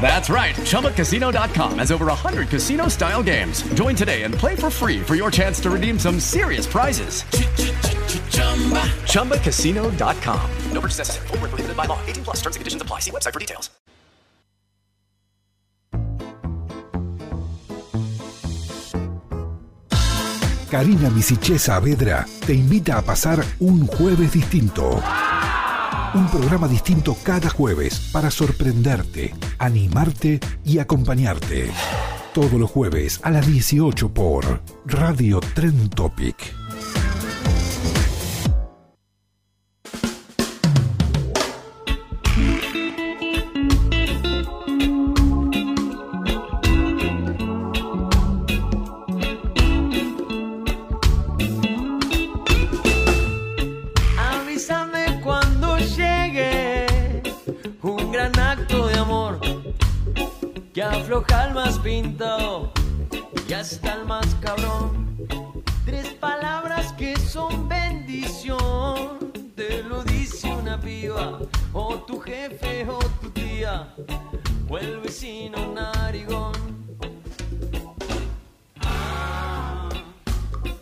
That's right. ChumbaCasino.com has over 100 casino style games. Join today and play for free for your chance to redeem some serious prizes. ChumbaCasino.com. No purchase necessary. Where prohibited by law. 18 plus terms and conditions apply. See website for details. Karina Misiche Saavedra te invita a pasar un jueves distinto. Un programa distinto cada jueves para sorprenderte, animarte y acompañarte. Todos los jueves a las 18 por Radio Tren Topic. Afloja al más pintado y hasta el más cabrón. Tres palabras que son bendición, te lo dice una piba, o tu jefe o tu tía, o el vecino narigón. Ah,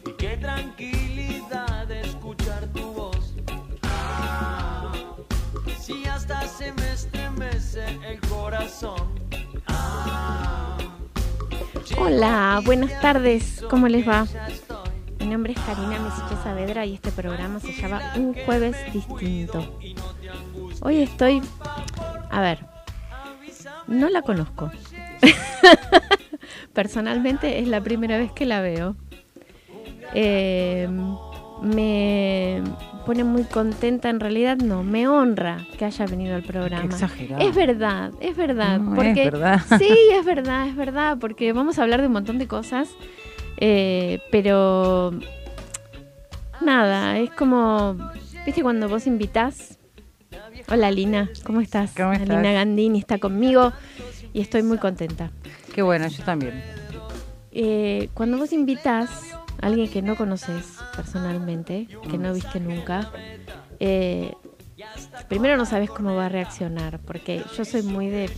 y qué tranquilidad escuchar tu voz. Ah, si hasta se me estremece el corazón. Hola, buenas tardes, ¿cómo les va? Mi nombre es Karina Mesiche Saavedra y este programa se llama Un Jueves Distinto. Hoy estoy... A ver, no la conozco. Personalmente es la primera vez que la veo. Eh, me pone muy contenta, en realidad no, me honra que haya venido al programa. exagerado. Es verdad, es verdad. No, es verdad. Sí, es verdad, es verdad, porque vamos a hablar de un montón de cosas, eh, pero nada, es como, viste cuando vos invitás. Hola Lina, ¿cómo estás? ¿Cómo estás? Lina Gandini está conmigo y estoy muy contenta. Qué bueno, yo también. Eh, cuando vos invitas a alguien que no conoces personalmente, que no viste nunca, eh, primero no sabes cómo va a reaccionar, porque yo soy muy de,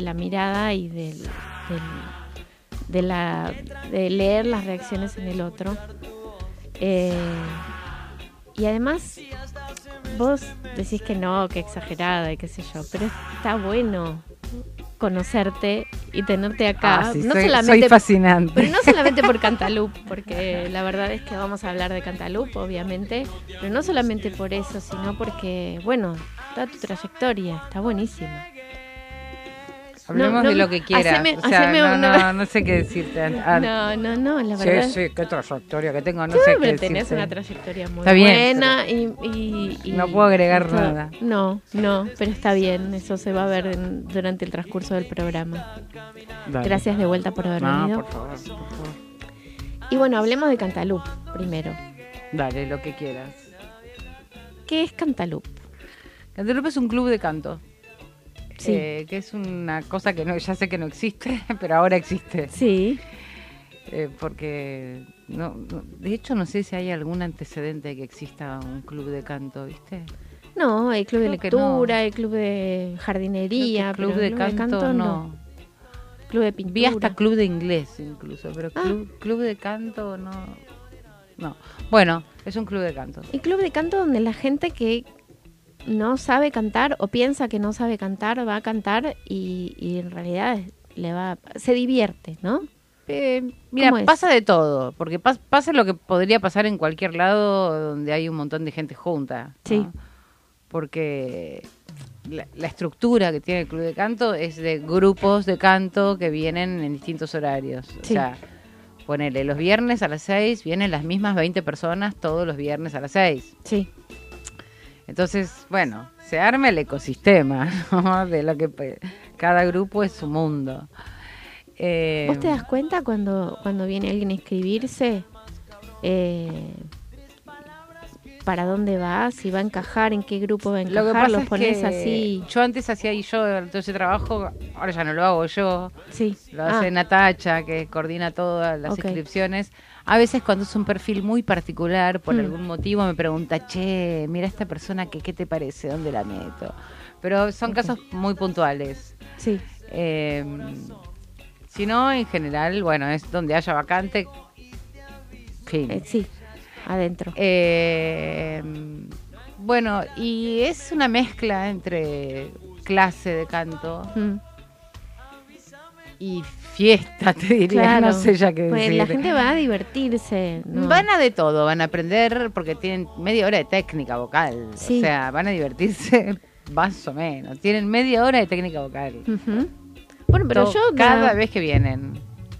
la mirada y del- de, la, de leer las reacciones en el otro. Eh, y además, vos decís que no, que exagerada y qué sé yo, pero está bueno conocerte y tenerte acá. Ah, sí, no soy, solamente soy fascinante. pero no solamente por Cantalup, porque la verdad es que vamos a hablar de Cantalup, obviamente, pero no solamente por eso, sino porque, bueno, toda tu trayectoria está buenísima. Hablemos no, no, de lo que quieras. haceme- o sea, haceme no, una- no, no sé qué decirte. Ah, No, no, no, la sí, verdad. sí, qué trayectoria que tengo, no sé qué tenés decirte. una trayectoria muy Está bien, buena y, y- y- No puedo agregar nada. No, no, pero está bien, eso se va a ver en- durante el transcurso del programa. Dale. Gracias de vuelta por haber No, venido. por favor, por favor. Y bueno, hablemos de Cantalup primero. Dale, lo que quieras. ¿Qué es Cantalup? Cantalupe es un club de canto. Sí. eh, que es una cosa que no, ya sé que no existe, pero ahora existe. Sí. Eh, porque, no, no- de hecho, no sé si hay algún antecedente de que exista un club de canto, ¿viste? No, hay club de no. lectura, hay club de jardinería, club de canto, no. Club de pintura. Vi hasta club de inglés incluso, pero Ah. club, club de canto no. No. Bueno, es un club de canto. Y club de canto donde la gente que no sabe cantar o piensa que no sabe cantar va a cantar y, y en realidad le va se divierte, ¿no? Eh, mira, pasa de todo, porque pas- pasa lo que podría pasar en cualquier lado donde hay un montón de gente junta. ¿no? Sí. porque la, la estructura que tiene el club de canto es de grupos de canto que vienen en distintos horarios. O Sí. sea, ponele, los viernes a las 6 vienen las mismas 20 personas todos los viernes a las 6. Sí. Entonces, bueno, se arma el ecosistema, ¿no? De lo que cada grupo es su mundo. Eh, ¿Vos te das cuenta cuando, cuando viene alguien a inscribirse? eh, ¿Para dónde va? ¿Si va a encajar? ¿En qué grupo va a Lo que encajar? pasa ¿Los es pones que así? yo antes hacía y yo todo ese trabajo, ahora ya no lo hago yo, Sí. lo Ah, hace Natacha, que coordina todas las Ok. inscripciones. A veces cuando es un perfil muy particular, por Mm. algún motivo, me pregunta, che, mira esta persona, que, ¿qué te parece? ¿Dónde la meto? Pero son casos muy puntuales. sí. Eh, si no, en general, bueno, es donde haya vacante. Fin. Eh, sí, adentro. Eh, bueno, y es una mezcla entre clase de canto Mm, y fiesta, te diría. claro. No sé ya qué Pues decir. la gente va a divertirse. ¿no? Van a de todo, van a aprender porque tienen media hora de técnica vocal. Sí. O sea, van a divertirse más o menos. Tienen media hora de técnica vocal. Bueno, pero yo cada vez que vienen.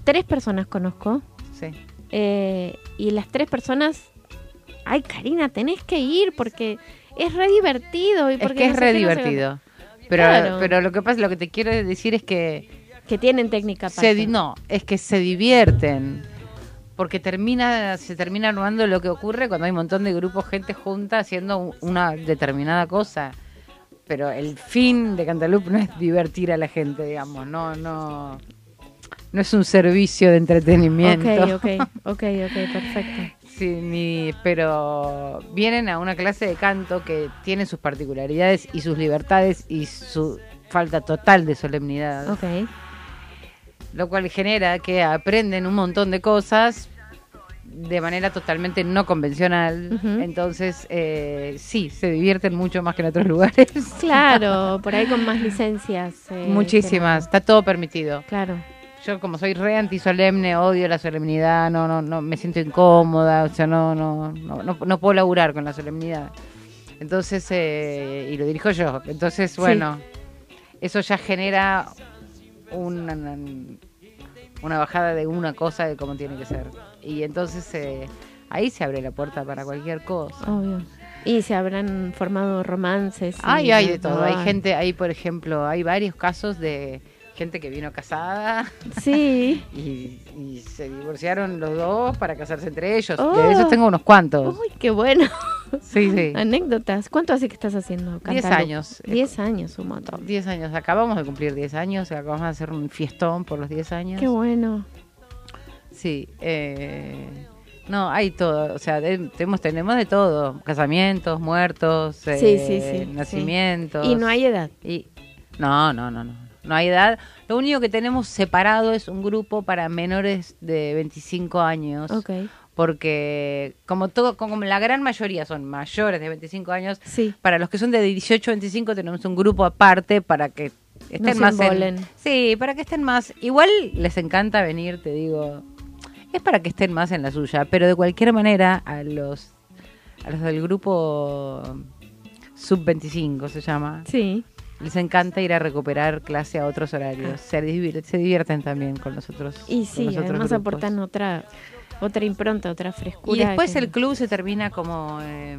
tres personas conozco Sí. eh, y las tres personas, ay Karina, tenés que ir porque es re divertido y Es porque que no es re no divertido. Pero, Claro. pero lo que pasa, lo que te quiero decir es que. Que tienen técnica para se no, es que se divierten. Porque termina, se termina armando lo que ocurre cuando hay un montón de grupos, gente junta haciendo una determinada cosa. Pero el fin de Cantaloup no es divertir a la gente, digamos, no, no, no es un servicio de entretenimiento. Ok, ok, ok, ok, perfecto. Sí, ni- pero vienen a una clase de canto que tiene sus particularidades y sus libertades y su falta total de solemnidad Ok. Lo cual genera que aprenden un montón de cosas de manera totalmente no convencional. Entonces, eh, sí, se divierten mucho más que en otros lugares. Claro, por ahí con más licencias. eh, Muchísimas, está todo permitido. Claro. Yo como soy re antisolemne, odio la solemnidad, no, no, no, me siento incómoda, o sea, no, no, no, no, no puedo laburar con la solemnidad. Entonces, eh, y lo dirijo yo. Entonces, bueno, eso ya genera una, una bajada de una cosa de cómo tiene que ser. Y entonces eh, ahí se abre la puerta para cualquier cosa. Obvio. Y se habrán formado romances. Ay, hay de todo. Hay ay. gente, hay por ejemplo, hay varios casos de gente que vino casada Sí. y, y se divorciaron los dos para casarse entre ellos. Oh. De esos tengo unos cuantos. Uy, qué bueno. Sí, sí. Anécdotas. ¿Cuánto hace que estás haciendo? Diez años. Diez años, un montón. 10 años. Acabamos de cumplir 10 años. Acabamos de hacer un fiestón por los 10 años. Qué bueno. Sí. eh, no, hay todo. O sea, de- tenemos, tenemos de todo. Casamientos, muertos, eh, sí, sí, sí. nacimientos. Y no hay edad. Y, no, no, no, no. No hay edad. Lo único que tenemos separado es un grupo para menores de 25 años. Ok. Porque como todo, como la gran mayoría son mayores de 25 años, Sí. para los que son de 18 a 25 tenemos un grupo aparte para que estén se más en-. Sí, para que estén más. Igual les encanta venir, te digo. Es para que estén más en la suya, pero de cualquier manera a los a los del grupo sub 25 se llama. Sí. Les encanta ir a recuperar clase a otros horarios. Se, divir- se divierten también con los otros. Ah. Y sí, además grupos. aportan otra otra impronta, otra frescura. Y después que- el club se termina como... eh,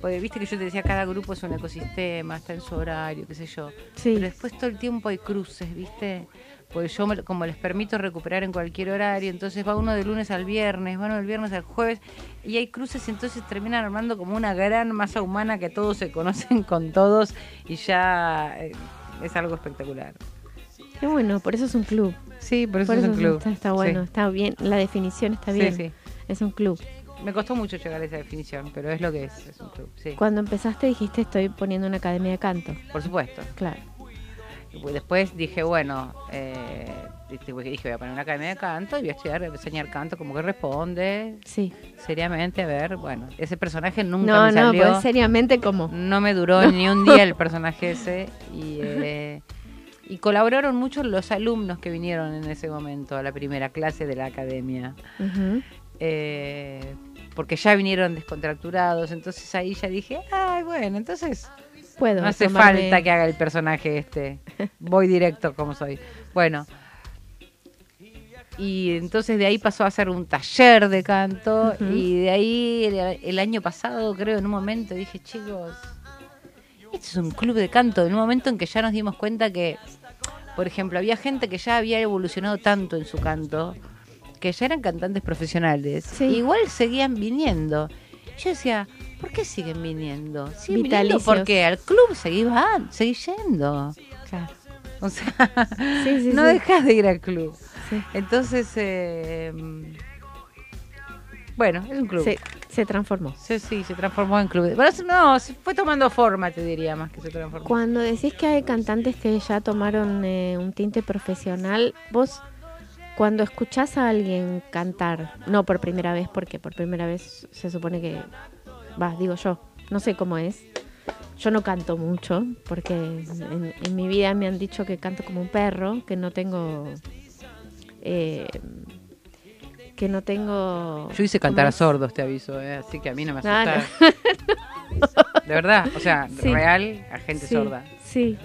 porque viste que yo te decía, cada grupo es un ecosistema, está en su horario, qué sé yo. Sí. Pero después todo el tiempo hay cruces, ¿viste? Porque yo, me- como les permito recuperar en cualquier horario, entonces va uno de lunes al viernes, va uno del viernes al jueves, y hay cruces, y entonces terminan armando como una gran masa humana que todos se conocen con todos, y ya eh, es algo espectacular. Qué bueno, por eso es un club. Sí, por eso Por es un club. Está, está bueno, Sí. está bien. La definición está Sí, bien. sí. Es un club. Me costó mucho llegar a esa definición, pero es lo que es, es un club, sí. Cuando empezaste dijiste estoy poniendo una academia de canto. Por supuesto. Claro. Pues después dije, bueno, eh, dije dije, voy a poner una academia de canto y voy a estudiar, voy a enseñar canto como que responde Sí. seriamente. A ver, bueno, ese personaje nunca No, me no, salió. pues seriamente como. No me duró ni un día el personaje ese. Y, eh, y colaboraron mucho los alumnos que vinieron en ese momento a la primera clase de la academia. Eh, porque ya vinieron descontracturados, entonces ahí ya dije, ay, bueno, entonces Puedo. no hace tomarme- falta que haga el personaje este. Voy directo como soy. Bueno. Y entonces de ahí pasó a ser un taller de canto y de ahí el, el año pasado creo en un momento dije chicos, este es un club de canto, en un momento en que ya nos dimos cuenta que, por ejemplo, había gente que ya había evolucionado tanto en su canto que ya eran cantantes profesionales, Sí. igual seguían viniendo. Yo decía, ¿por qué siguen viniendo? Vitalicios. porque al club seguí, van, seguí yendo. Claro. O sea, Sí, sí, no sí. dejas de ir al club. Sí. Entonces, eh, bueno, es un club. Se, se transformó. Sí, sí, se transformó en club. Bueno, no, se fue tomando forma, te diría, más que se transformó. Cuando decís que hay cantantes que ya tomaron eh, un tinte profesional, vos cuando escuchás a alguien cantar, no por primera vez, porque por primera vez se supone que, va, digo yo, no sé cómo es. Yo no canto mucho, porque en, en mi vida me han dicho que canto como un perro, que no tengo... eh, que no tengo... Yo hice ¿cómo cantar a sordos, te aviso, eh, así que a mí no me asusta. De verdad, o sea, Sí. real a gente Sí, sorda. Sí.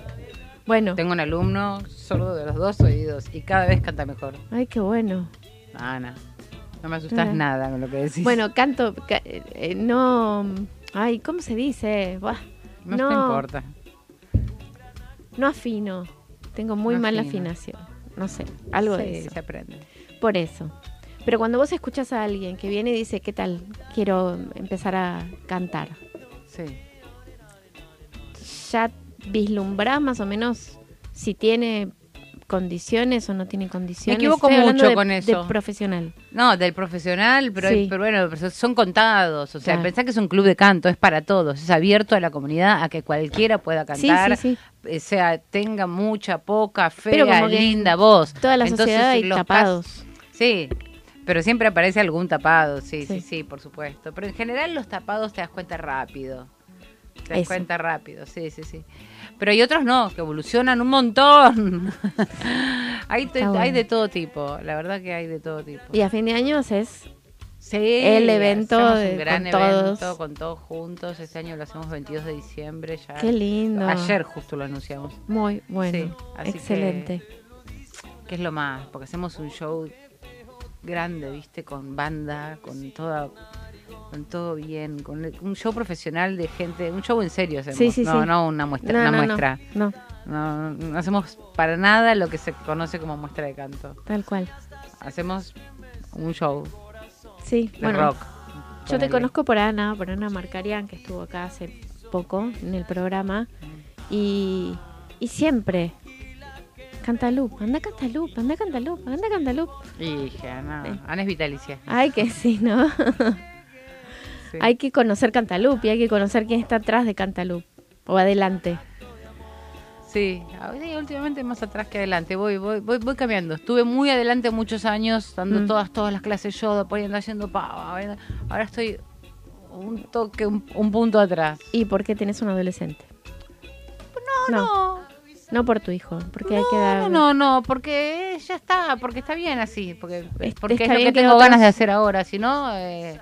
Bueno. Tengo un alumno sordo de los dos oídos y cada vez canta mejor. Ay, qué bueno. Ana, no me asustas nada con lo que decís. Bueno, canto, ca- eh, no, ay, ¿cómo se dice? Buah, no, no. te importa. no afino, tengo muy No mala afina. afinación, no sé, algo Sí, de eso. se aprende. Por eso. Pero cuando vos escuchas a alguien que viene y dice, ¿qué tal? Quiero empezar a cantar. Sí. ¿Ya vislumbrás más o menos si tiene condiciones o no tiene condiciones? equivoco Estoy hablando mucho de- con eso. De profesional. No, del profesional, pero, Sí. pero bueno, son contados. O sea, Claro. pensá que es un club de canto, es para todos, es abierto a la comunidad, a que cualquiera pueda cantar, sí, sí. eh, sea tenga mucha, poca, fea, linda voz. Toda la Entonces, sociedad hay tapados. Sí, pero siempre aparece algún tapado, sí, sí, Sí. sí, por supuesto. Pero en general los tapados te das cuenta rápido. Te das cuenta rápido, sí, sí, sí. Pero hay otros no, que evolucionan un montón. hay, te- Está bueno. hay de todo tipo, la verdad que hay de todo tipo. Y a fin de año haces Sí, el evento de- un gran con evento todos. con todos juntos. Este año lo hacemos 22 de diciembre ya. Qué lindo. Ayer justo lo anunciamos. Muy bueno. Sí, así que- Excelente. Que es lo más, porque hacemos un show grande, ¿viste? Con banda, con toda con todo bien, con un show profesional de gente, un show en serio hacemos. Sí, sí, no, sí. no una muestra, No, una no, no, muestra. No, No, no hacemos para nada lo que se conoce como muestra de canto. tal cual. Hacemos un show Sí, de bueno. rock. Yo te conozco por Ana, por Ana Marcarian, que estuvo acá hace poco en el programa. Y, y siempre. Cantalup, anda Cantalup, anda Cantalup, anda Cantalup. Y Ana, Sí. Ana es vitalicia. Ay, que sí, ¿no? Sí. hay que conocer Cantalup y hay que conocer quién está atrás de Cantalup. O adelante. Sí, últimamente más atrás que adelante, voy, voy, voy, voy cambiando. Estuve muy adelante muchos años, dando Mm. todas, todas las clases yo, poniendo, haciendo pava. Ahora estoy un toque, un, un punto atrás. ¿Y por qué tenés un adolescente? No, no. No por tu hijo, porque hay que dar... No, no, no, porque ya está, porque está bien así, porque, Es- porque es lo que que tengo otros- ganas de hacer ahora, si no, eh,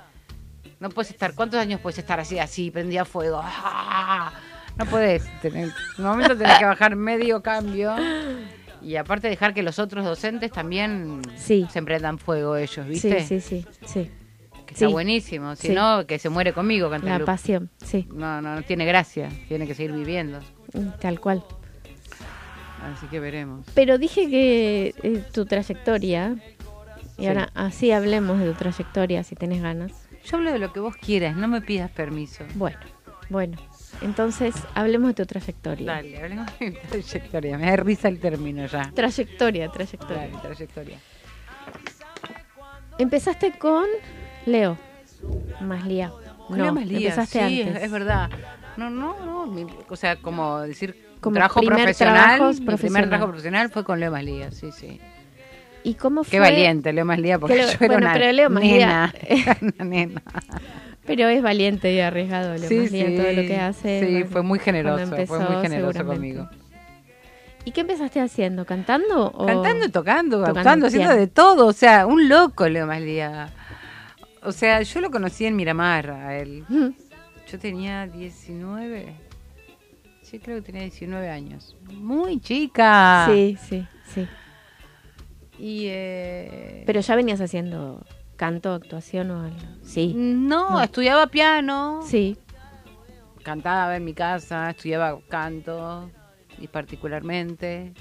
no puedes estar, ¿cuántos años puedes estar así, así, prendida a fuego? ¡Ah! No puedes, tener, en un momento tenés que bajar medio cambio y aparte dejar que los otros docentes también Sí. se prendan fuego ellos, ¿viste? sí, sí, sí. Que está Sí. buenísimo, si Sí. no, que se muere conmigo, La Cantalup. pasión, sí, No, no, no tiene gracia, tiene que seguir viviendo, tal cual. así que veremos. Pero dije que eh, tu trayectoria, y ahora así hablemos de tu trayectoria si tenés ganas. Yo hablo de lo que vos quieras, no me pidas permiso. Bueno, bueno, entonces hablemos de tu trayectoria. Dale, hablemos de mi trayectoria. Me da risa el término ya. Trayectoria, trayectoria. Dale, trayectoria. Empezaste con Leo Maslía. Con no, Leo Maslía, empezaste sí, antes. Es, verdad. No, no, no. mi- o sea, como decir, Como trabajo primer profesional. mi primer profesional. trabajo profesional fue con Leo Maslía, sí, sí. ¿Y cómo fue? Qué valiente, Leo Maslía, porque Que Leo- yo era bueno, una pero Leo nena. una nena. Pero es valiente y arriesgado Leo Sí, Maslía en todo lo sí. que hace. Sí, fue muy generoso, fue empezó, muy generoso conmigo. ¿Y qué empezaste haciendo? ¿Cantando? O... Cantando, tocando, tocando actuando, haciendo de todo. O sea, un loco Leo Maslía. O sea, yo lo conocí en Miramar a él. Mm. Yo tenía 19. Sí, creo que tenía 19 años. Muy chica. Sí, sí, sí. Y. Eh... Pero ya venías haciendo canto, actuación o algo. Sí. No, No. estudiaba piano. Sí. Cantaba en mi casa, estudiaba canto, y particularmente.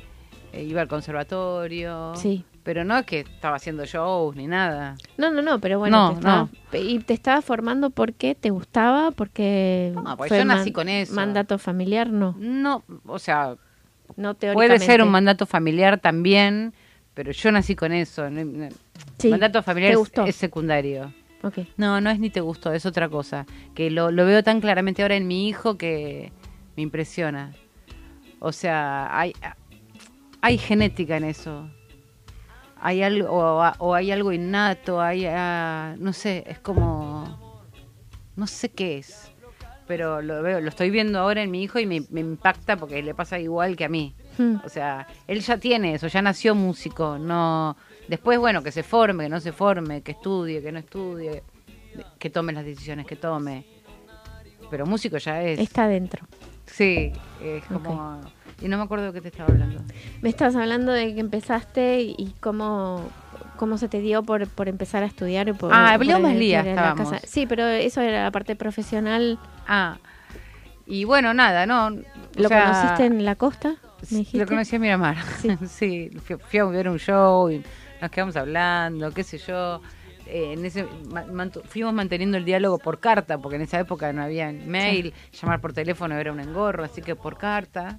eh, iba al conservatorio. Sí. Pero no es que estaba haciendo shows ni nada. No, no, no, pero bueno, No, te estaba- y te estaba formando porque te gustaba, porque No, porque fue yo nací con eso. mandato familiar, no, No, o sea, no puede teóricamente. ser un mandato familiar también, pero yo nací con eso. no- Sí, mandato familiar es- secundario. No, no es ni te gustó, es otra cosa. Que lo, lo veo tan claramente ahora en mi hijo que me impresiona. O sea, hay, hay genética en eso. Hay algo, o, o hay algo innato, hay, ah, no sé, es como, no sé qué es. Pero lo veo, lo estoy viendo ahora en mi hijo y me, me impacta porque le pasa igual que a mí. Hmm. O sea, él ya tiene eso, ya nació músico, no después bueno, que se forme, que no se forme, que estudie, que no estudie, que tome las decisiones que tome. Pero músico ya es. Está dentro. Sí, es como y no me acuerdo de qué te estaba hablando. Me estabas hablando de que empezaste y cómo, cómo se te dio por, por empezar a estudiar. y Por, Ah, por León ir Lía a la estábamos. casa. Sí, pero eso era la parte profesional. Ah. Y bueno, nada, no. ¿Lo sea, conociste en la costa? Lo conocí en Miramar. Sí, fui, fui a ver un show y nos quedamos hablando, qué sé yo. Eh, en ese ma- mantu- fuimos manteniendo el diálogo por carta, porque en esa época no había mail, llamar por teléfono era un engorro, así que por carta.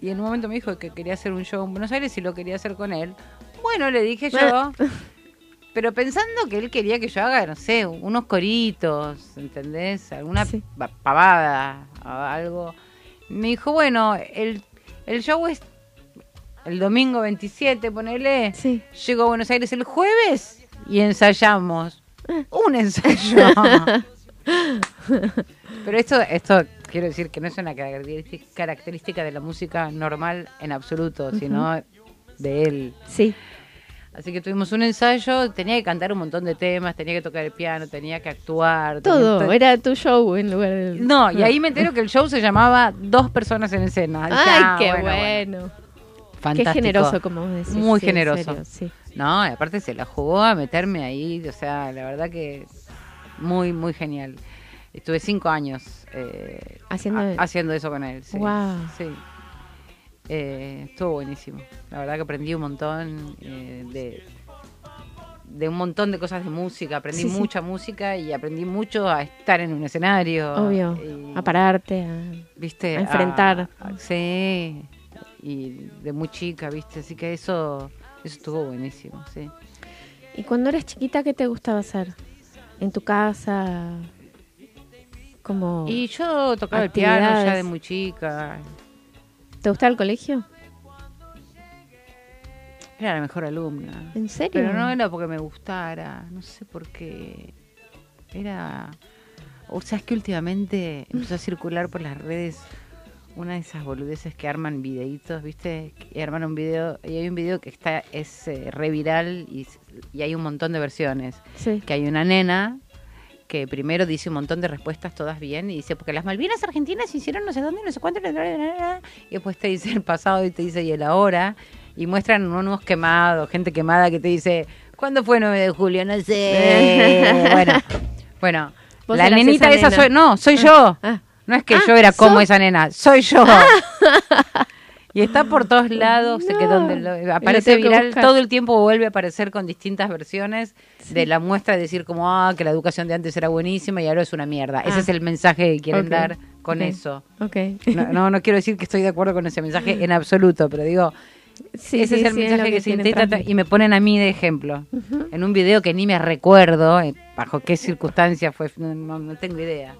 Y en un momento me dijo que quería hacer un show en Buenos Aires y lo quería hacer con él. Bueno, le dije yo, pero pensando que él quería que yo haga, no sé, unos coritos, ¿entendés? Alguna pa- pavada, o algo. Me dijo, bueno, el, el show es el domingo 27, ponele. Llego a Buenos Aires el jueves y ensayamos. Un ensayo. Pero esto, esto quiero decir que no es una característica, de la música normal en absoluto, sino de él. Sí. Así que tuvimos un ensayo, tenía que cantar un montón de temas, tenía que tocar el piano, tenía que actuar. Todo, tenía- era tu show en lugar del... No, y ahí me entero que el show se llamaba Dos personas en escena. Dije, ¡Ay, ah, qué bueno, bueno! bueno. Qué Fantástico. generoso, como vos decís. Muy sí, generoso. serio, sí. No, y aparte se la jugó a meterme ahí, o sea, la verdad que muy, muy genial. Estuve cinco años eh, Haciendo- ha- haciendo eso con él. Sí, Guau. sí. Eh, estuvo buenísimo. La verdad que aprendí un montón eh, de, de un montón de cosas de música. Aprendí Sí, sí. mucha música y aprendí mucho a estar en un escenario. Obvio. y- A pararte, a, ¿viste? a enfrentar. A- a- sí, y de muy chica, ¿viste? Así que eso, eso estuvo buenísimo, sí. ¿Y cuando eras chiquita qué te gustaba hacer? ¿En tu casa? Como Y yo tocaba el piano ya de muy chica. ¿Te gustaba el colegio? Era la mejor alumna. ¿En serio? Pero no era porque me gustara, no sé por qué. Era... O sea, es que últimamente empezó a circular por las redes una de esas boludeces que arman videitos, ¿viste? Y arman un video, y hay un video que está, es eh, re viral y, y hay un montón de versiones. Sí. Que hay una nena que primero dice un montón de respuestas todas bien y dice, porque las Malvinas Argentinas hicieron no sé dónde, no sé cuánto, bla, bla, bla, bla", y después te dice el pasado y te dice y el ahora, y muestran unos quemados, gente quemada que te dice, ¿cuándo fue 9 de julio? No sé. bueno, bueno, la nenita esa nena. soy, no, soy Ah, yo. ah. No es que Ah, yo era como esa nena, soy yo. Y está por todos lados, que donde lo- aparece tengo que viral, todo el tiempo vuelve a aparecer con distintas versiones de la muestra de decir como, ah, que la educación de antes era buenísima y ahora es una mierda. Ese Ah. es el mensaje que quieren dar con eso. Ok. No, no, no quiero decir que estoy de acuerdo con ese mensaje en absoluto, pero digo, Sí, ese sí, es el es mensaje que, se intenta y me ponen a mí de ejemplo. En un video que ni me recuerdo eh, bajo qué circunstancias fue, no, no- no tengo idea.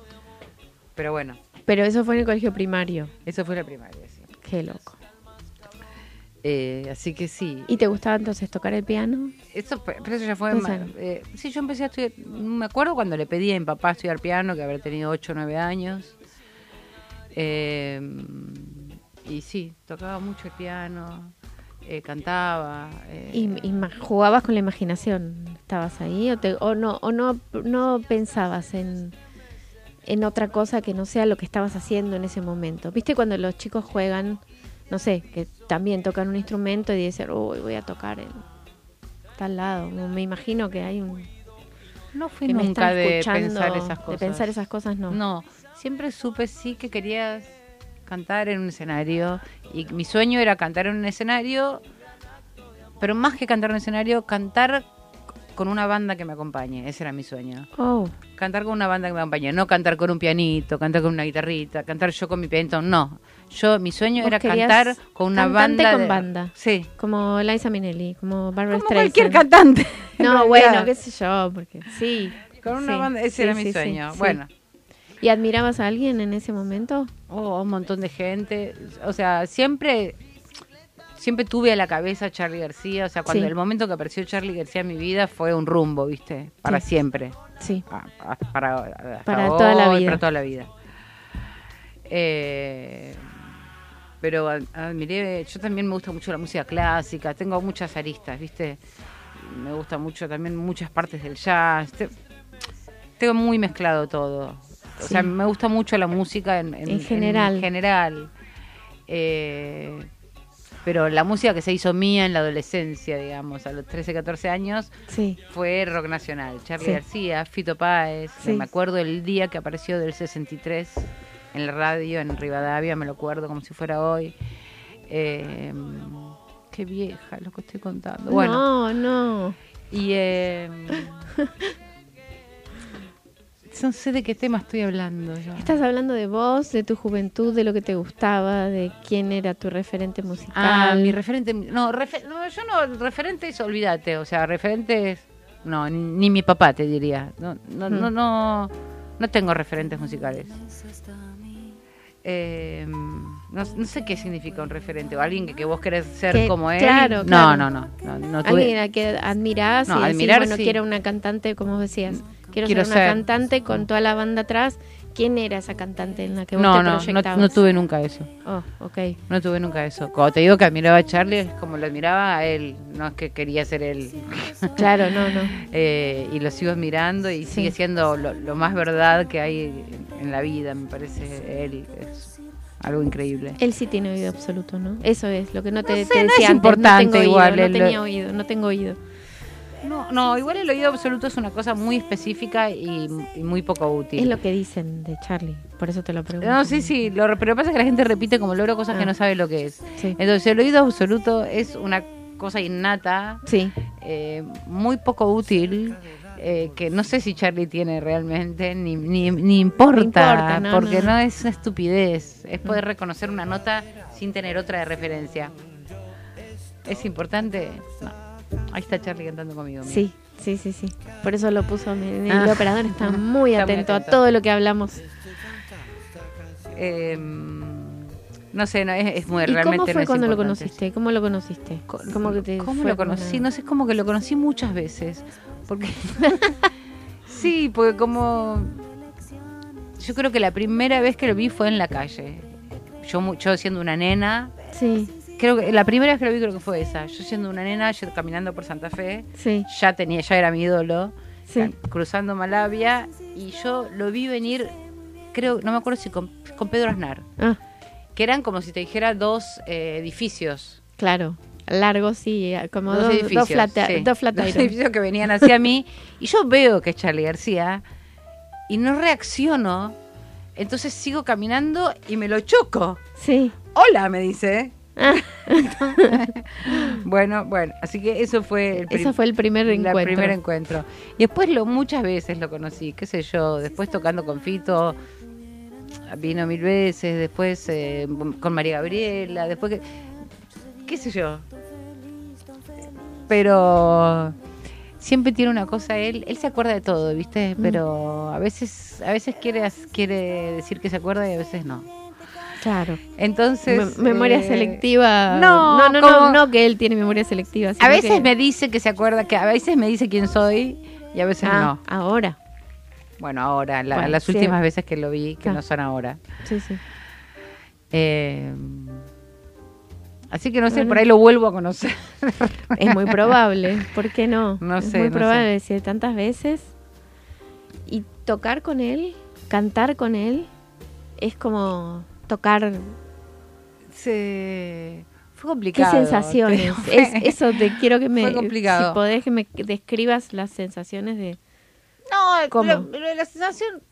Pero bueno, Pero eso fue en el colegio primario. eso fue la primaria, sí. Qué loco. Eh, así que sí. ¿Y te gustaba entonces tocar el piano? Eso, pero eso ya fue. Entonces- ma- eh, sí, yo empecé a estudiar. Me acuerdo cuando le pedí a mi papá estudiar piano, que habrá tenido 8 o 9 años. Eh, y sí, tocaba mucho el piano. eh, cantaba. eh, Y, y jugabas con la imaginación. ¿Estabas ahí o, te- o no o no no pensabas en en otra cosa que no sea lo que estabas haciendo en ese momento? ¿Viste cuando los chicos juegan, no sé, que también tocan un instrumento y dicen, "Uy, voy a tocar en tal lado"? Me imagino que hay un no fui que nunca de pensar esas cosas. De pensar esas cosas no. No, siempre supe sí que quería cantar en un escenario y mi sueño era cantar en un escenario, pero más que cantar en un escenario, cantar con una banda que me acompañe, ese era mi sueño. Oh, Cantar con una banda que me acompañe, no cantar con un pianito, cantar con una guitarrita, cantar yo con mi pianito, no. Yo mi sueño era cantar con una banda con de- banda. Sí. como Liza Minnelli, como Barbara Como Streisand. cualquier cantante. No, bueno, qué sé yo, porque sí. Con una sí, banda, ese sí, era mi sueño. Bueno, ¿Y admirabas a alguien en ese momento? Oh, un montón de gente. O sea, siempre siempre tuve a la cabeza a Charlie García. O sea, cuando Sí. el momento que apareció Charlie García en mi vida fue un rumbo, ¿viste? Para Sí. siempre. Sí. A- a- para, hasta Para toda la vida. Para toda la vida. Pero ad- admiré, yo también me gusta mucho la música clásica, tengo muchas aristas, ¿viste? Me gusta mucho también muchas partes del jazz. te- tengo muy mezclado todo. O Sí. sea, me gusta mucho la música en, En general. en general. Eh, pero la música que se hizo mía en la adolescencia, digamos, a los 13, 14 años, Sí. fue rock nacional. Charlie Sí. García, Fito Páez. Me acuerdo el día que apareció del 63 en la radio en Rivadavia, me lo acuerdo como si fuera hoy. Eh, qué vieja lo que estoy contando. Bueno, No, no. y. Eh, no sé de qué tema estoy hablando. ya. Estás hablando de vos, de tu juventud, de lo que te gustaba, de quién era tu referente musical. Ah, mi referente. No, refe- no, yo no, referentes, olvídate. O sea, referentes. No, ni, ni mi papá te diría. No, no, Mm. no, no, no tengo referentes musicales. Eh, no, no sé qué significa un referente o alguien que, que vos querés ser Que- como él. claro, no, claro. no, no, no, no tuve- Alguien a que admirás No, y decís, admirar, bueno, sí. quiero una cantante, como decías. Quiero, Quiero ser una cantante con toda la banda atrás. ¿Quién era esa cantante en la que vos no, te no, no, proyectabas? no tuve nunca eso. Oh, ok. No tuve nunca eso. Cuando te digo que admiraba a Charlie, es como lo admiraba a él. No es que quería ser él. Claro, no, no. Eh, y lo sigo admirando y Sí. sigue siendo lo, lo más verdad que hay en la vida, me parece él. Es algo increíble. Él sí tiene oído absoluto, ¿no? Eso es lo que no te, No sé, te no decía es antes, importante no tengo igual, Oído, no tenía oído, no tengo oído. No, no, igual el oído absoluto es una cosa muy específica y, y muy poco útil. Es lo que dicen de Charlie, por eso te lo pregunto. No, sí, sí, lo, pero lo que pasa es que la gente repite como loro cosas Ah. que no sabe lo que es. Sí. Entonces el oído absoluto es una cosa innata, Sí, eh, muy poco útil, eh, que no sé si Charlie tiene realmente, ni, ni, ni importa, importa, no, porque no. no. es una estupidez, es poder reconocer una nota sin tener otra de referencia. ¿Es importante? No. Ahí está Charlie cantando conmigo. mira. sí, sí, sí, sí. Por eso lo puso mi, mi Ah. operador, está muy Está muy atento a todo lo que hablamos. Eh, no sé, no, es, es muy ¿Y realmente cómo no fue es cuando lo conociste? ¿Cómo lo conociste? ¿Cómo, que te ¿Cómo lo conocí? una- No sé, es como que lo conocí muchas veces. Porque. sí, porque como. Yo creo que la primera vez que lo vi fue en la calle. Yo, yo siendo una nena. Sí, Creo que la primera vez que lo vi creo que fue esa. Yo siendo una nena, yo caminando por Santa Fe, sí, ya tenía, ya era mi ídolo, sí. cruzando Malavia, y yo lo vi venir, creo, no me acuerdo si con, con Pedro Aznar, Ah, que eran como si te dijera dos eh, edificios. claro. Largo, sí, como dos dos, edificios. dos, flata- sí. dos Dos edificios que venían hacia mí. Y yo veo que es Charlie García y no reacciono. Entonces sigo caminando y me lo choco. Sí. Hola, me dice. Bueno, bueno, así que eso fue el prim- ese fue el primer la encuentro. primer encuentro. Y después lo muchas veces lo conocí, qué sé yo, después tocando con Fito, vino mil veces, después eh, con María Gabriela, después que, qué sé yo. Pero siempre tiene una cosa él, él se acuerda de todo, ¿viste? Mm. Pero a veces a veces quiere quiere decir que se acuerda y a veces no. Claro. Entonces, Me- memoria eh, selectiva. no, no, no, como- no, no que él tiene memoria selectiva. A veces que- me dice que se acuerda, que a veces me dice quién soy y a veces Ah, no. ahora. Bueno, ahora, la- Bueno, las sí. últimas veces que lo vi, que Ah. no son ahora. Sí, sí. Eh, Así que no sé, Bueno. por ahí lo vuelvo a conocer. Es muy probable, ¿por qué no? No es sé, muy no probable si tantas veces. Y tocar con él, cantar con él, es como tocar. Se... Fue ¿Qué complicado. sensaciones? Fue- Es, eso te quiero que me. Fue complicado. Si podés que me describas las sensaciones de. No, ¿Cómo? lo- lo de la sensación.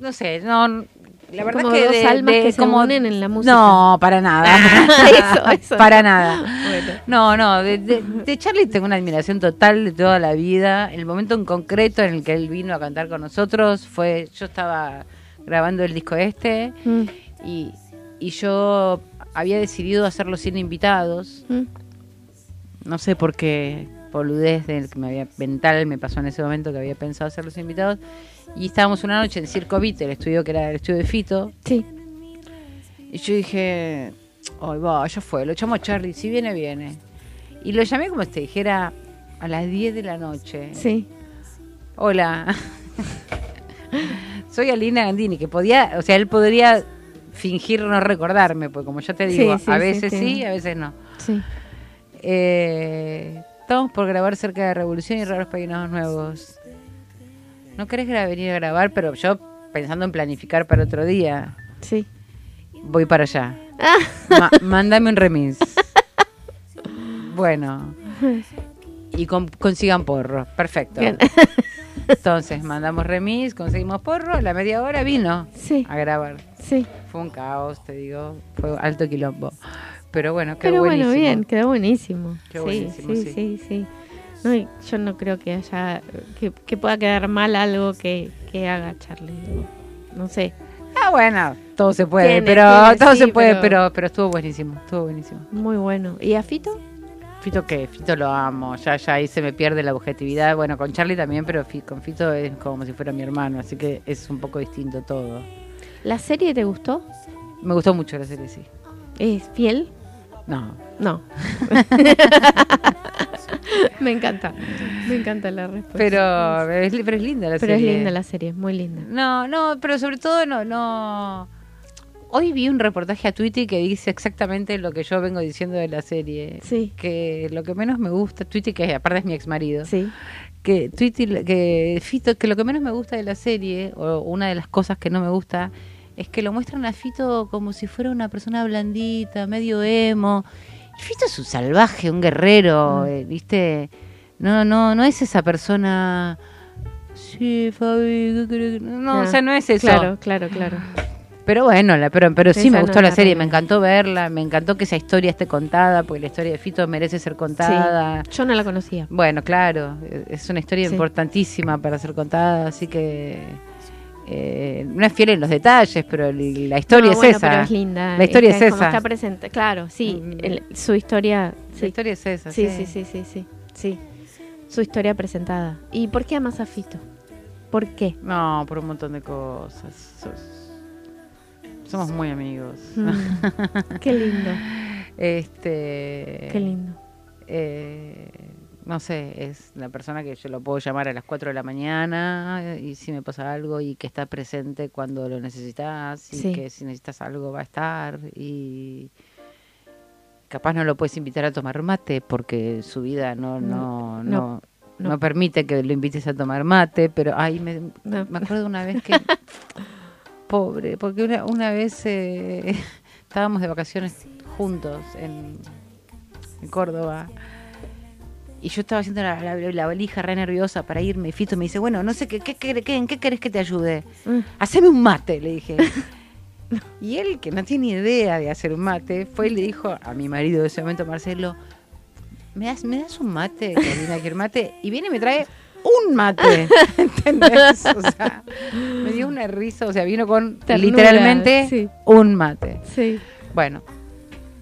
No sé, no. La verdad como es que dos de- almas de que se como- unen en la música. No, para nada. Eso, eso. Para nada. Bueno. No, no, de, de, de Charlie tengo una admiración total de toda la vida. El momento en concreto en el que él vino a cantar con nosotros fue, yo estaba grabando el disco este Mm, y, y yo había decidido hacerlo sin invitados. mm. No sé por qué boludez del que me había mental me pasó en ese momento que había pensado hacer los invitados. Y estábamos una noche en Circo Beat, el estudio que era el estudio de Fito. Sí. Y yo dije, ay, va, ya fue, lo llamo Charlie, si viene, viene. Y lo llamé como si te dijera a las 10 de la noche. Sí. Hola. Soy Alina Gandini, que podía, o sea, él podría fingir no recordarme, porque como ya te digo, sí, a veces sí. sí, a veces no. Sí. Eh, estamos por grabar cerca de Revolución y Raros Peinados Nuevos. ¿No querés venir a grabar? Pero yo, pensando en planificar para otro día, Sí. voy para allá. Ma- mándame un remix. Bueno. Y con- consigan porro. Perfecto. Bien. Entonces, mandamos remix, conseguimos porro, a la media hora vino Sí. a grabar. Sí. Fue un caos, te digo. Fue alto quilombo. Pero bueno, quedó Pero buenísimo. bueno, bien, quedó buenísimo. Quedó sí, buenísimo, sí, sí. sí, sí. No, yo no creo que haya que, que pueda quedar mal algo que, que haga Charlie. No sé. Ah, bueno, todo se puede, Tiene, pero tiene, todo sí, se puede, pero- pero... pero estuvo buenísimo, estuvo buenísimo. Muy bueno. ¿Y a Fito? Fito qué, Fito lo amo, ya ya ahí se me pierde la objetividad, bueno, con Charlie también, pero con Fito es como si fuera mi hermano, así que es un poco distinto todo. ¿La serie te gustó? Me gustó mucho la serie, sí. ¿Es fiel? No, No. me encanta. Me encanta la respuesta. pero es, pero es linda la Pero es serie. linda la serie, muy linda. No, no, pero sobre todo no, no. Hoy vi un reportaje a Twitter que dice exactamente lo que yo vengo diciendo de la serie. Sí. Que lo que menos me gusta, Twitter, que aparte es mi ex marido, Sí. que Twitter, que Fito, que lo que menos me gusta de la serie, o una de las cosas que no me gusta, es que lo muestran a Fito como si fuera una persona blandita, medio emo. Y Fito es un salvaje, un guerrero, Mm. eh, ¿viste? No, no, no es esa persona. Sí, Fabi, ¿qué querés que-?" No, o sea, no es eso. Claro, claro, claro. Pero bueno, la, pero, pero sí me gustó es la la serie, me encantó verla, me encantó que esa historia esté contada, porque la historia de Fito merece ser contada. Sí. Yo no la conocía. Bueno, claro, es una historia Sí. importantísima para ser contada, así que eh, no es fiel en los detalles, pero la historia No, es bueno, esa. Pero es linda. La historia es, como esa. Está presente. Claro, sí. Mm. el- su historia. La Sí. historia es esa. Sí, sí, sí, sí, sí, sí. Su historia presentada. ¿Y por qué amas a Fito? ¿Por qué? No, por un montón de cosas. Somos muy amigos. Mm, qué lindo, este. qué lindo. eh, no sé, es la persona que yo lo puedo llamar a las 4 de la mañana y si me pasa algo y que está presente cuando lo necesitas y Sí. que si necesitas algo va a estar y capaz no lo puedes invitar a tomar mate porque su vida no no No, no, no, no no. permite que lo invites a tomar mate, pero ay me, me acuerdo una vez que pobre, porque una, una vez eh, estábamos de vacaciones juntos en, en Córdoba y yo estaba haciendo la, la- la valija re nerviosa para irme y Fito me dice, bueno, no sé, ¿qué, qué, qué- qué- ¿en qué querés que te ayude? Mm. Haceme un mate, le dije. y él, que no tiene idea de hacer un mate, fue y le dijo a mi marido de ese momento, Marcelo, ¿me das, ¿me das un mate, Carolina, quiere mate? Y viene y me trae un mate, ¿entendés? O sea, me dio una risa, o sea, vino con Ternura, literalmente sí. un mate. Sí, Bueno,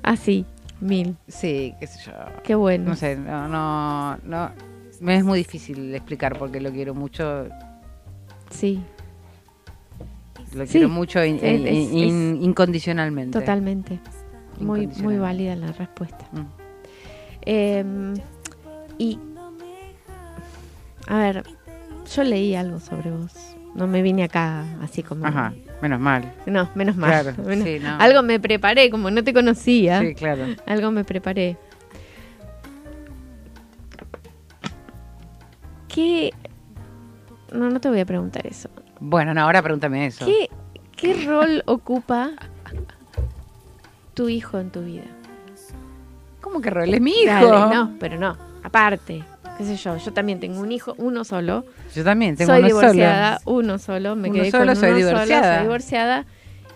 así, mil. sí, qué sé yo. Qué bueno. No sé, no, no, no. Me es muy difícil explicar porque lo quiero mucho. Sí, Lo Sí, quiero mucho in- es- in- es- in- incondicionalmente. totalmente. Muy, muy válida la respuesta. Mm. Eh, y, a ver, yo leí algo sobre vos. No me vine acá así como Ajá, Menos mal. No, menos mal. Claro, Menos- sí, no. Algo me preparé, como no te conocía. Sí, claro. Algo me preparé. ¿Qué? No, no te voy a preguntar eso. Bueno, no, ahora pregúntame eso. ¿Qué, qué rol ocupa tu hijo en tu vida? ¿Cómo que rol? Es mi hijo. Dale, no, pero no. Aparte, qué sé yo, yo también tengo un hijo, uno solo. Yo también tengo soy uno divorciada, solo. uno solo. Me Uno quedé solo, con soy uno divorciada. solo, soy divorciada.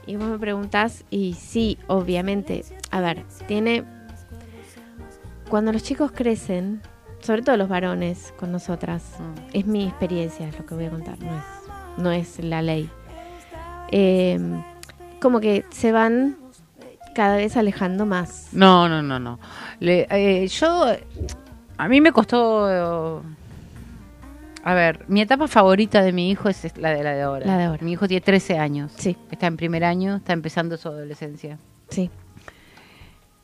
Y vos me preguntás, y sí, obviamente. A ver, tiene. Cuando los chicos crecen, sobre todo los varones con nosotras, Mm. es mi experiencia, es lo que voy a contar, no es, no es la ley. Eh, como que se van cada vez alejando más. No, no, no, no. Le- eh, yo, a mí me costó... A ver, mi etapa favorita de mi hijo es la de la de ahora. La de ahora. Mi hijo tiene 13 años. Sí. Está en primer año, está empezando su adolescencia. Sí.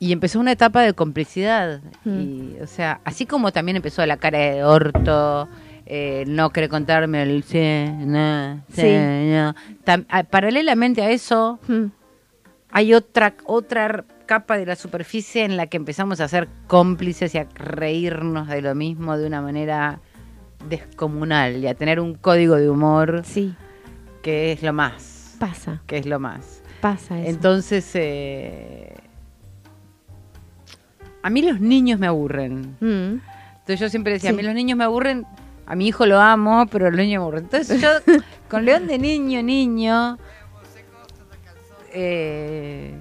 Y empezó una etapa de complicidad. Mm. Y, o sea, así como también empezó la cara de orto, eh, no quiere contarme el sí, no, sí, Sí. no. Tam- a- paralelamente a eso, Mm. hay otra, otra capa de la superficie en la que empezamos a ser cómplices y a reírnos de lo mismo de una manera descomunal y a tener un código de humor Sí, que es lo más. pasa, Que es lo más. pasa eso. Entonces, eh, a mí los niños me aburren. Mm. Entonces yo siempre decía, Sí. a mí los niños me aburren, a mi hijo lo amo, pero los niños me aburren. Entonces yo, con León de niño, niño, eh,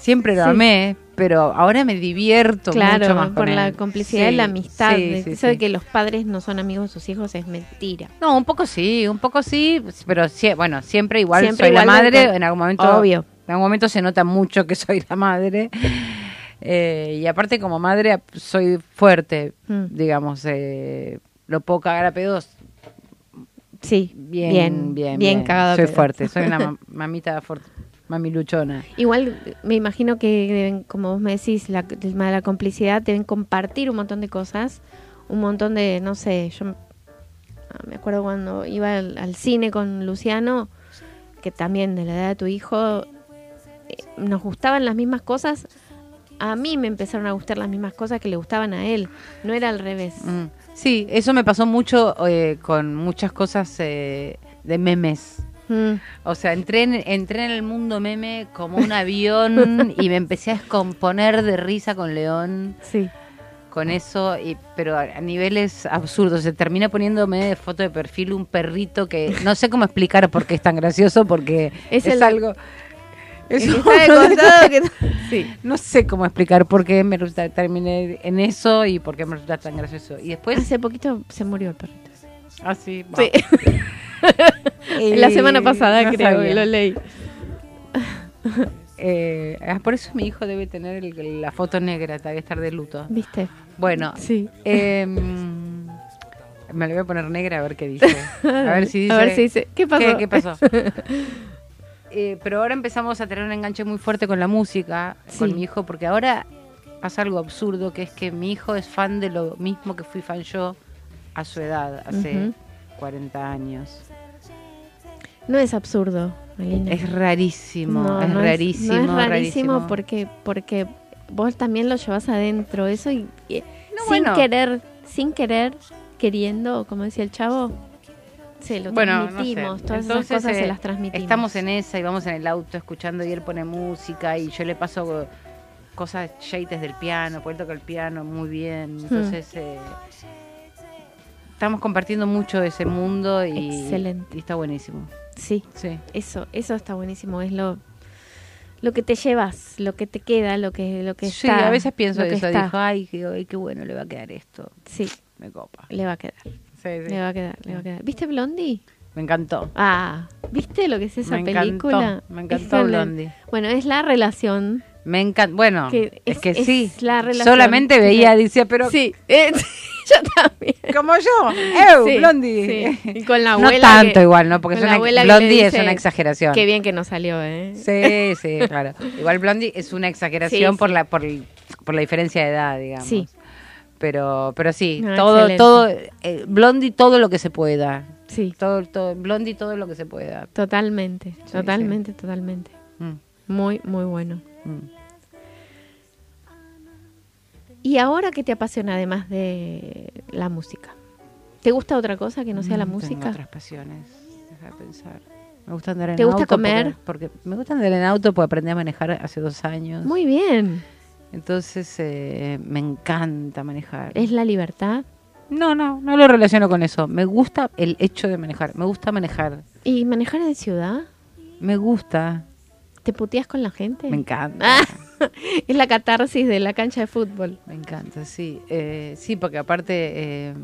siempre lo Sí. amé, pero ahora me divierto Claro, mucho más con por la complicidad y Sí, la amistad. sí, eso de que los padres no son amigos de sus hijos es mentira. No, un poco sí, un poco sí, pero bueno, siempre igual Siempre soy la igual madre, en algún momento Obvio. En algún momento se nota mucho que soy la madre. Eh, y aparte como madre soy fuerte, Mm. digamos, eh, lo puedo cagar a pedos Sí, bien, bien, bien, bien, cagado. a Soy pedos. fuerte, soy una mam- mamita fuerte, mami luchona. Igual me imagino que deben, como vos me decís, la, el tema de la complicidad, deben compartir un montón de cosas, un montón de, no sé, yo ah, me acuerdo cuando iba al, al cine con Luciano, que también de la edad de tu hijo, eh, nos gustaban las mismas cosas. A mí me empezaron a gustar las mismas cosas que le gustaban a él, no era al revés. Mm. Sí, eso me pasó mucho eh, con muchas cosas eh, de memes. Mm, O sea, entré en, entré en el mundo meme como un avión y me empecé a descomponer de risa con León, sí. con eso, y, pero a, a niveles absurdos. Se termina poniéndome de foto de perfil un perrito que no sé cómo explicar por qué es tan gracioso, porque Es es, el- algo... Es El que sí. No sé cómo explicar por qué me resulta, terminé en eso y por qué me resulta tan gracioso. Y después... Hace poquito se murió el perrito. Así, Sí. La semana pasada no creo, sabía. lo leí. Eh, ah, por eso mi hijo debe tener el- la foto negra, debe estar de luto. ¿Viste? Bueno, Sí. em, me la voy a poner negra a ver qué dice. A ver si dice. A ver si dice. ¿Qué pasó? ¿Qué, qué pasó? Eh, pero ahora empezamos a tener un enganche muy fuerte con la música, con mi hijo, porque ahora pasa algo absurdo, que es que mi hijo es fan de lo mismo que fui fan yo a su edad, hace Ujú. 40 años. No es absurdo, Alina. Es rarísimo, No, es no rarísimo. no es rarísimo rarísimo. porque, porque vos también lo llevas adentro, eso y, y No, sin bueno. querer, sin querer, queriendo, como decía el chavo, se lo Bueno, no sé. transmitimos, todas Entonces, esas cosas eh, se las transmitimos. Estamos en esa y vamos en el auto escuchando y él pone música y yo le paso cosas shades del piano, porque él toca el piano muy Hmm. bien. Entonces, eh, estamos compartiendo mucho ese mundo y, Excelente. y está buenísimo. Sí, Sí. eso, eso está buenísimo, es lo lo que te llevas, lo que te queda, lo que lo que Sí, está. a veces pienso eso. está. Dijo, ay, qué, ay, qué bueno le va a quedar esto. Sí, Me copa. le va a quedar. Sí, sí. Le va a quedar, le va a quedar. ¿Viste Blondie? Me encantó. Ah, ¿viste lo que es esa Me encantó, película? me encantó Blondie. Bueno, es la relación. Me encanta. Bueno, Que es, es- que es sí. la relación Solamente que- veía, decía, pero Sí, eh, yo también. como yo. ¡Eu, Sí, Blondie! sí. Y con la No abuela tanto que- igual, ¿no? Porque una- Blondie es una exageración. Qué bien que nos salió, ¿eh? Sí, sí, claro. Igual Blondie es una exageración Sí, por la por, por la diferencia de edad, digamos. Sí. Pero pero sí, No, todo excelente. todo eh, Blondie todo lo que se pueda. Sí, Todo, todo, Blondie, todo lo que se pueda. totalmente, Sí, totalmente, totalmente. Mm, Muy, muy bueno. Mm. ¿Y ahora qué te apasiona además de la música? ¿Te gusta otra cosa que no sea la Mm, Tengo música? otras pasiones, deja de pensar. Me gusta andar en ¿Te gusta auto comer? Porque, porque me gusta andar en auto porque aprendí a manejar hace dos años. Muy bien. Entonces eh, me encanta manejar. ¿Es la libertad? No, no, no lo relaciono con eso. Me gusta el hecho de manejar. Me gusta manejar. ¿Y manejar en ciudad? Me gusta. ¿Te puteas con la gente? Me encanta. Ah, es la catarsis de la cancha de fútbol. Me encanta, sí. Eh, sí, porque aparte eh,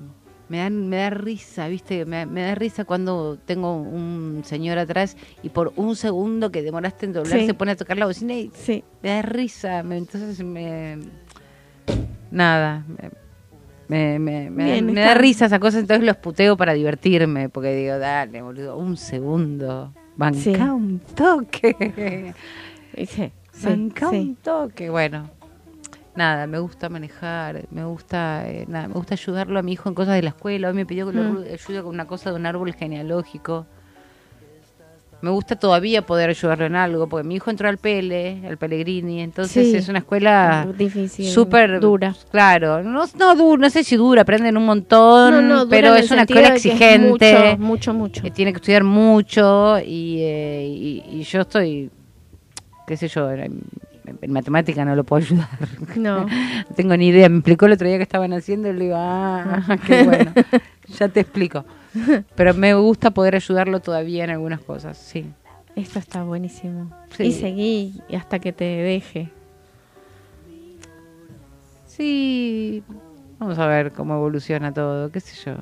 me, da, me da risa, ¿viste? Me, me da risa cuando tengo un señor atrás y por un segundo que demoraste en doblar Sí. se pone a tocar la bocina y Sí. me da risa. me- entonces me... Nada. Me, me, me- me Bien, da risa esa cosa, entonces los puteo para divertirme, porque digo, dale, boludo, un segundo. Banca Sí. un toque. Sí, Banca sí. un toque. Bueno, nada, me gusta manejar, me gusta eh, nada, me gusta ayudarlo a mi hijo en cosas de la escuela. Hoy me pidió que lo Mm. ayude con una cosa de un árbol genealógico. Me gusta todavía poder ayudarlo en algo, porque mi hijo entró al Pele, al Pellegrini, entonces Sí. es una escuela Difícil. súper dura. Claro, no, no, du- no sé si dura, aprenden un montón, No, no, dura pero es una escuela es exigente, Mucho, mucho, mucho. que tiene que estudiar mucho y, eh, y, y yo estoy, qué sé yo, en, en matemática no lo puedo ayudar. No. No tengo ni idea. Me explicó el otro día que estaban haciendo y le digo, ah, qué bueno. Ya te explico. Pero me gusta poder ayudarlo todavía en algunas cosas, sí. Esto está buenísimo. Sí. Y seguí hasta que te deje. Sí, vamos a ver cómo evoluciona todo, qué sé yo.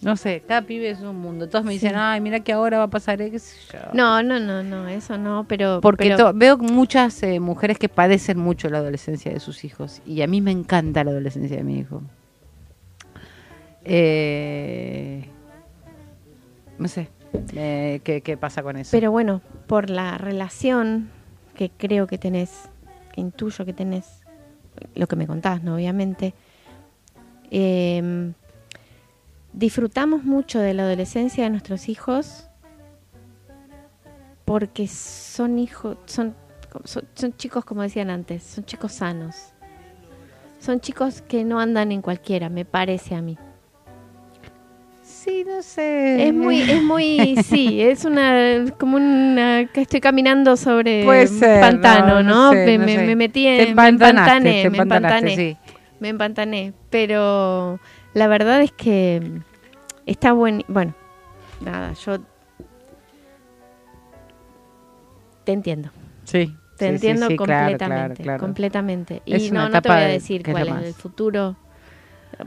No sé, cada pibe es un mundo. Todos me dicen, Sí. ay, mira que ahora va a pasar, eh, qué sé yo. No, no, no, no, eso no, pero... Porque pero- veo muchas eh, mujeres que padecen mucho la adolescencia de sus hijos. Y a mí me encanta la adolescencia de mi hijo. Eh, no sé ¿qué, qué pasa con eso. Pero bueno, por la relación que creo que tenés, que intuyo que tenés, lo que me contás, ¿no? Obviamente, eh, disfrutamos mucho de la adolescencia de nuestros hijos porque son hijos, son, son, son chicos, como decían antes, son chicos sanos. Son chicos que no andan en cualquiera, me parece a mí. Sí, no sé. Es muy, es muy, sí, es una, como una, que estoy caminando sobre ser, no, no, no sé, me, no me- sé. me metí Te en, me empantanaste, empantané, te me empantané, sí. me empantané, pero la verdad es que está buen, bueno, nada, yo te entiendo. Sí. Te sí, sí, entiendo sí, claro, completamente, claro, claro. completamente. Y no, no te voy a de- decir es cuál es el futuro,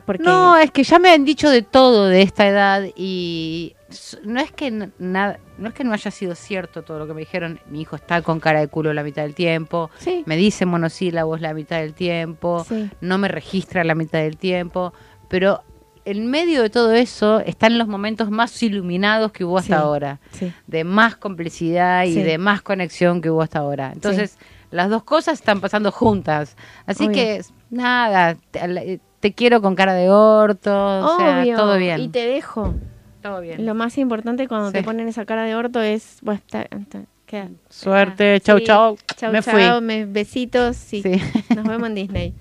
porque No, es que ya me han dicho de todo de esta edad y no es que nada, no es que no haya sido cierto todo lo que me dijeron. Mi hijo está con cara de culo la mitad del tiempo, sí, me dice monosílabos la mitad del tiempo, sí, no me registra la mitad del tiempo, pero en medio de todo eso están los momentos más iluminados que hubo hasta Sí. ahora, sí, de más complicidad y Sí. de más conexión que hubo hasta ahora. Entonces, las dos cosas están pasando juntas. Así Obvio. que, nada, te, te quiero con cara de orto, o sea, obvio, todo bien. y te dejo. todo bien. Lo más importante cuando Sí. te ponen esa cara de orto es, bueno, está- está- queda- Suerte, está. chau, Sí, chau. chau, Me chau, fui. me- besitos, sí. Sí. Nos vemos en Disney.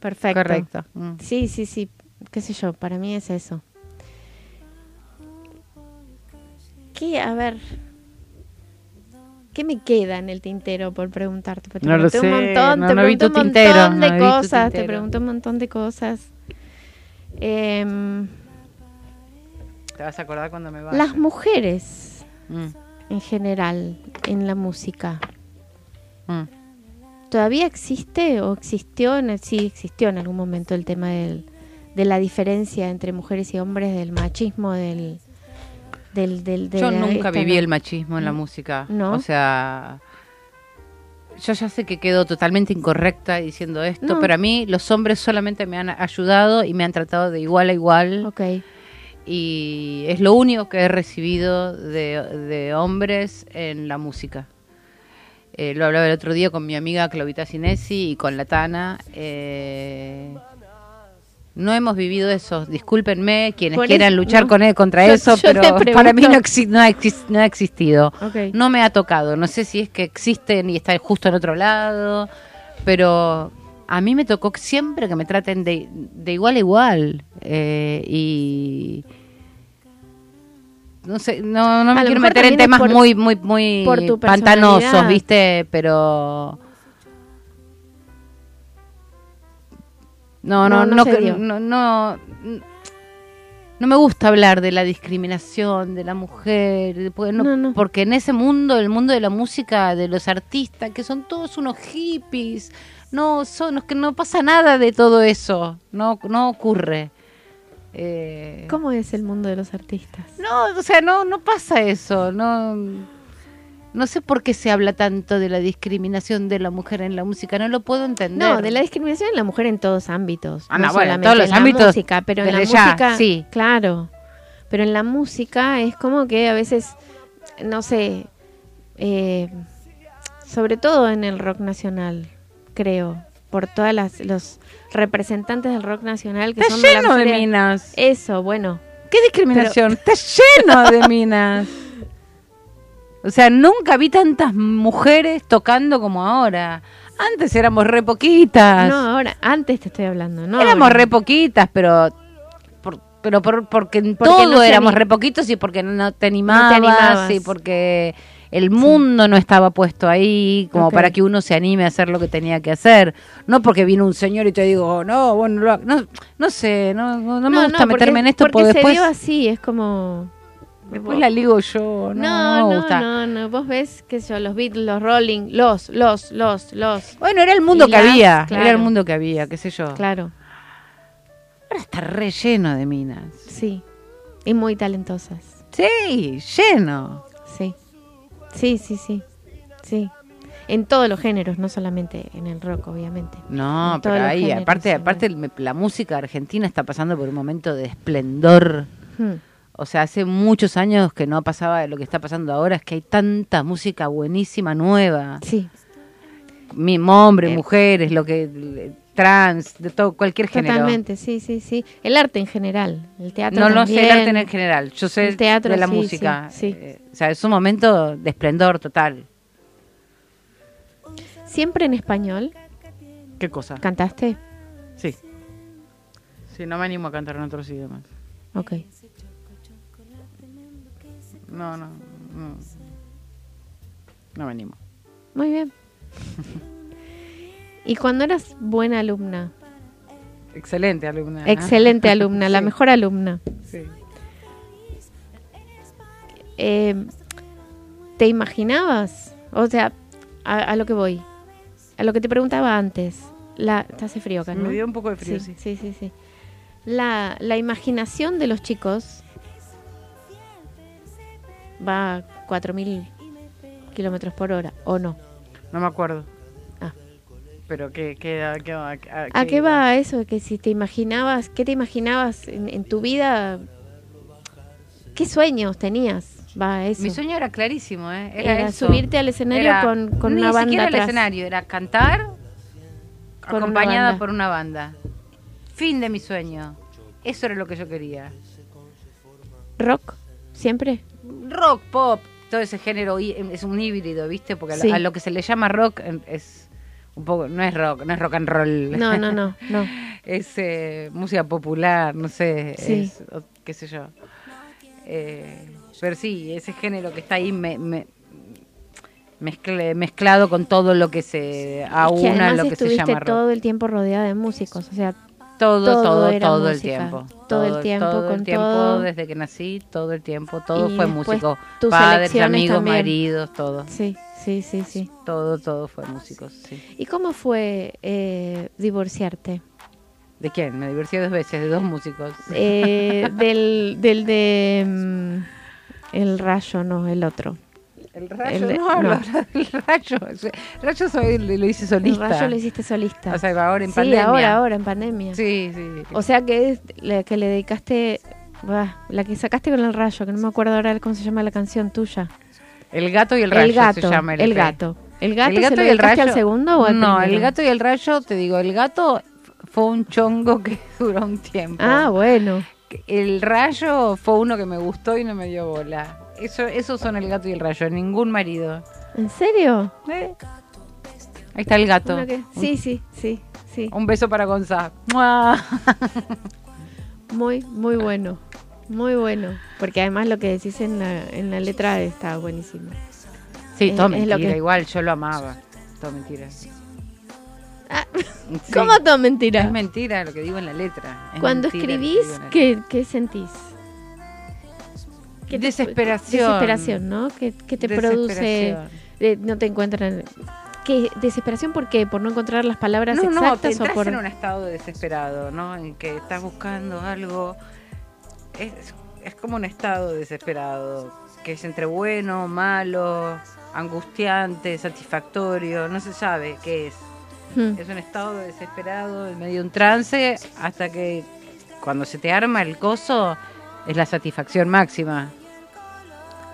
Perfecto. Correcto. Mm. Sí, sí, sí. Qué sé yo, para mí es eso. ¿Qué? A ver. ¿Qué me queda en el tintero por preguntarte? Porque te No lo sé, un montón, no- te no pregunté un montón tintero, de cosas, te pregunté un montón de cosas. Em, Te vas a acordar cuando me vaya. las mujeres Mm, en general en la música, mm. ¿todavía existe o existió? En el- sí, existió en algún momento el tema del, de la diferencia entre mujeres y hombres, del machismo, del... del, del de Yo nunca viví no- el machismo en la Mm. música. ¿No? O sea, yo ya sé que quedo totalmente incorrecta diciendo esto, No. pero a mí los hombres solamente me han ayudado y me han tratado de igual a igual. Ok, Y es lo único que he recibido de, de hombres en la música. Eh, lo hablaba el otro día con mi amiga Clovita Sinesi y con la Tana. eh, no hemos vivido eso. Discúlpenme quienes Por quieran eso- luchar no. con él contra Yo- eso, yo pero para mí no, exi- no, ha exis- no ha existido. No me ha tocado. No sé si es que existen y están justo en otro lado, pero a mí me tocó siempre que me traten de, de igual a igual. eh, y. No sé, no, no me quiero meter en temas por- muy, muy, muy pantanosos. ¿viste? Pero. No, no, No, no no, no, me gusta hablar de la discriminación de la mujer, porque en ese mundo, el mundo de la música, de los artistas, que son todos unos hippies, no son, que no pasa nada de todo eso, no, no ocurre. Eh, ¿Cómo es el mundo de los artistas? no, o sea, no, no pasa eso, no, no sé por qué se habla tanto de la discriminación de la mujer en la música, no lo puedo entender. No, de la discriminación en la mujer en todos ámbitos. Ah, no no, bueno, en todos los en la ámbitos, música, pero en la ya, música, sí. claro. Pero en la música es como que a veces, no sé, eh, sobre todo en el rock nacional, creo, por todas las los representantes del rock nacional que Está son la lleno de minas. Eso, bueno. ¿Qué discriminación? Está lleno de minas. O sea, nunca vi tantas mujeres tocando como ahora. Antes éramos re poquitas. No, ahora, antes te estoy hablando, ¿no? éramos ahora. re poquitas, pero por- pero por- porque en Porque todo no se éramos re poquitos y porque no te animabas, animabas. y porque el mundo no estaba puesto ahí como para que uno se anime a hacer lo que tenía que hacer. No porque vino un señor y te digo, no, bueno, lo ha-". no, no sé, no, no, no me gusta porque- meterme en esto porque porque, se después, dio así, es como... después la ligo yo. No, No, no, no, me no, gusta. no, Vos ves que yo, los Beatles, los Rolling, los, los, los, los. Bueno, era el mundo Y que las- había, claro. era el mundo que había, qué sé yo. Claro, Ahora está re lleno de minas. sí. Y muy talentosas. Sí, lleno. Sí. Sí, sí, sí. Sí. En todos los géneros, no solamente en el rock, obviamente. No, En pero ahí, géneros, aparte, aparte la música argentina está pasando por un momento de esplendor. Hmm. O sea, hace muchos años que no pasaba lo que está pasando ahora, es que hay tanta música buenísima nueva. Sí, Mi hombre, Eh. mujeres, lo que trans, de todo cualquier género. totalmente, sí, sí, sí. El arte en general, el teatro No, no sé el arte en general, yo sé El teatro, de la sí, música. sí, sí. Eh, o sea, es un momento de esplendor total. Siempre en español, ¿Qué cosa? ¿cantaste? Sí. Sí, no me animo a cantar en otros idiomas. Ok. No, no, no. No me animo. Muy bien. y cuando eras buena alumna, Excelente alumna. excelente alumna, la mejor alumna, sí. eh, ¿te imaginabas? O sea, a, a lo que voy, a lo que te preguntaba antes. La, te hace frío acá, Me ¿no? dio un poco de frío, sí. sí, sí, sí. La, la imaginación de los chicos va a 4.000 kilómetros por hora, ¿o no? No me acuerdo. Ah. Pero ¿qué, qué, a, qué, a- a- ¿A qué va eso? Que si te imaginabas, ¿qué te imaginabas en, en tu vida? ¿Qué sueños tenías? Va, eso. Mi sueño era clarísimo, ¿eh? Era, Era eso. subirte al escenario Era- con, con ni una banda siquiera al escenario, era cantar Con una acompañada banda. por una banda. Fin de mi sueño. Eso era lo que yo quería. ¿Rock? ¿Siempre? Rock, pop, todo ese género hí- es un híbrido, ¿viste? Porque a lo- Sí. a lo que se le llama rock eh, es un poco, no es rock, no es rock and roll. No, no, no, no. es eh, música popular, no sé, Sí. es, o- qué sé yo. Eh, pero sí, ese género que está ahí me, me- mezcle- mezclado con todo lo que se Es que aúna además lo que se llama rock. todo el tiempo rodeada de músicos, o sea, Todo, todo todo, era todo el tiempo. Todo el tiempo, todo el con tiempo, todo. desde que nací, todo el tiempo, todo Y fue músico. tus Padres, amigos, también. maridos, todo. sí, sí, sí, sí. Todo, todo fue músicos, sí. ¿Y cómo fue eh, divorciarte? ¿De quién? Me divorcié dos veces, de dos músicos. Eh, del, del de... mm, el rayo, no, el otro. El el rayo, de- no, no. el rayo. El rayo soy, lo hice solista. El rayo lo hiciste solista. O sea, ahora en sí, pandemia. ahora, ahora, en pandemia. Sí, sí. O sea que es la que le dedicaste... bah, la que sacaste con el rayo, que no me acuerdo ahora cómo se llama la canción tuya. el gato y el rayo el gato, se llama el, el gato. ¿El gato, El gato se lo y el rayo. al segundo o al No, primero? el gato y el rayo, te digo, el gato fue un chongo que duró un tiempo. Ah, bueno. El rayo fue uno que me gustó y no me dio bola. Eso, esos son el gato y el rayo, ningún marido. ¿En serio? Eh. Ahí está el gato. Sí, sí, sí, sí. Un beso para Gonzalo. ¡Mua! Muy, muy bueno. Muy bueno. Porque además lo que decís en la, en la letra está buenísimo. Sí, Es- todo es lo mentira, que- igual yo lo amaba. Todo mentira. Ah, Sí. ¿Cómo todo mentira? Es mentira lo que digo en la letra. Es Cuando mentira escribís, ¿qué, qué sentís? ¿Qué te- Desesperación. desesperación, ¿no? ¿Qué, qué te produce? Eh, no te encuentran. ¿Qué? ¿Desesperación por qué? ¿Por no encontrar las palabras No, no, te exactas o por.? en un estado desesperado, ¿no? En que estás buscando algo. Es, es como un estado desesperado, que es entre bueno, malo, angustiante, satisfactorio, no se sabe qué es. Hmm. Es un estado desesperado, en medio de un trance, hasta que cuando se te arma el coso, es la satisfacción máxima.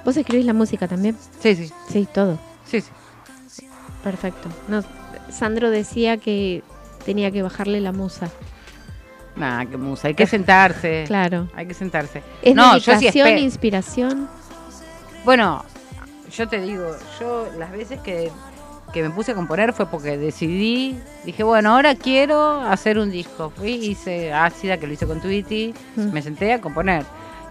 ¿Vos escribís la música también? Sí, sí, Sí, todo. sí, sí. Perfecto. No, Sandro decía que tenía que bajarle la musa. Nada, que musa, hay que sentarse. Claro. Hay que sentarse. ¿Es no, yo sí inspiración? Bueno, yo te digo, yo las veces que, que me puse a componer fue porque decidí, dije, bueno, ahora quiero hacer un disco. Fui, hice Ácida, que lo hice con Tweety, Mm. me senté a componer.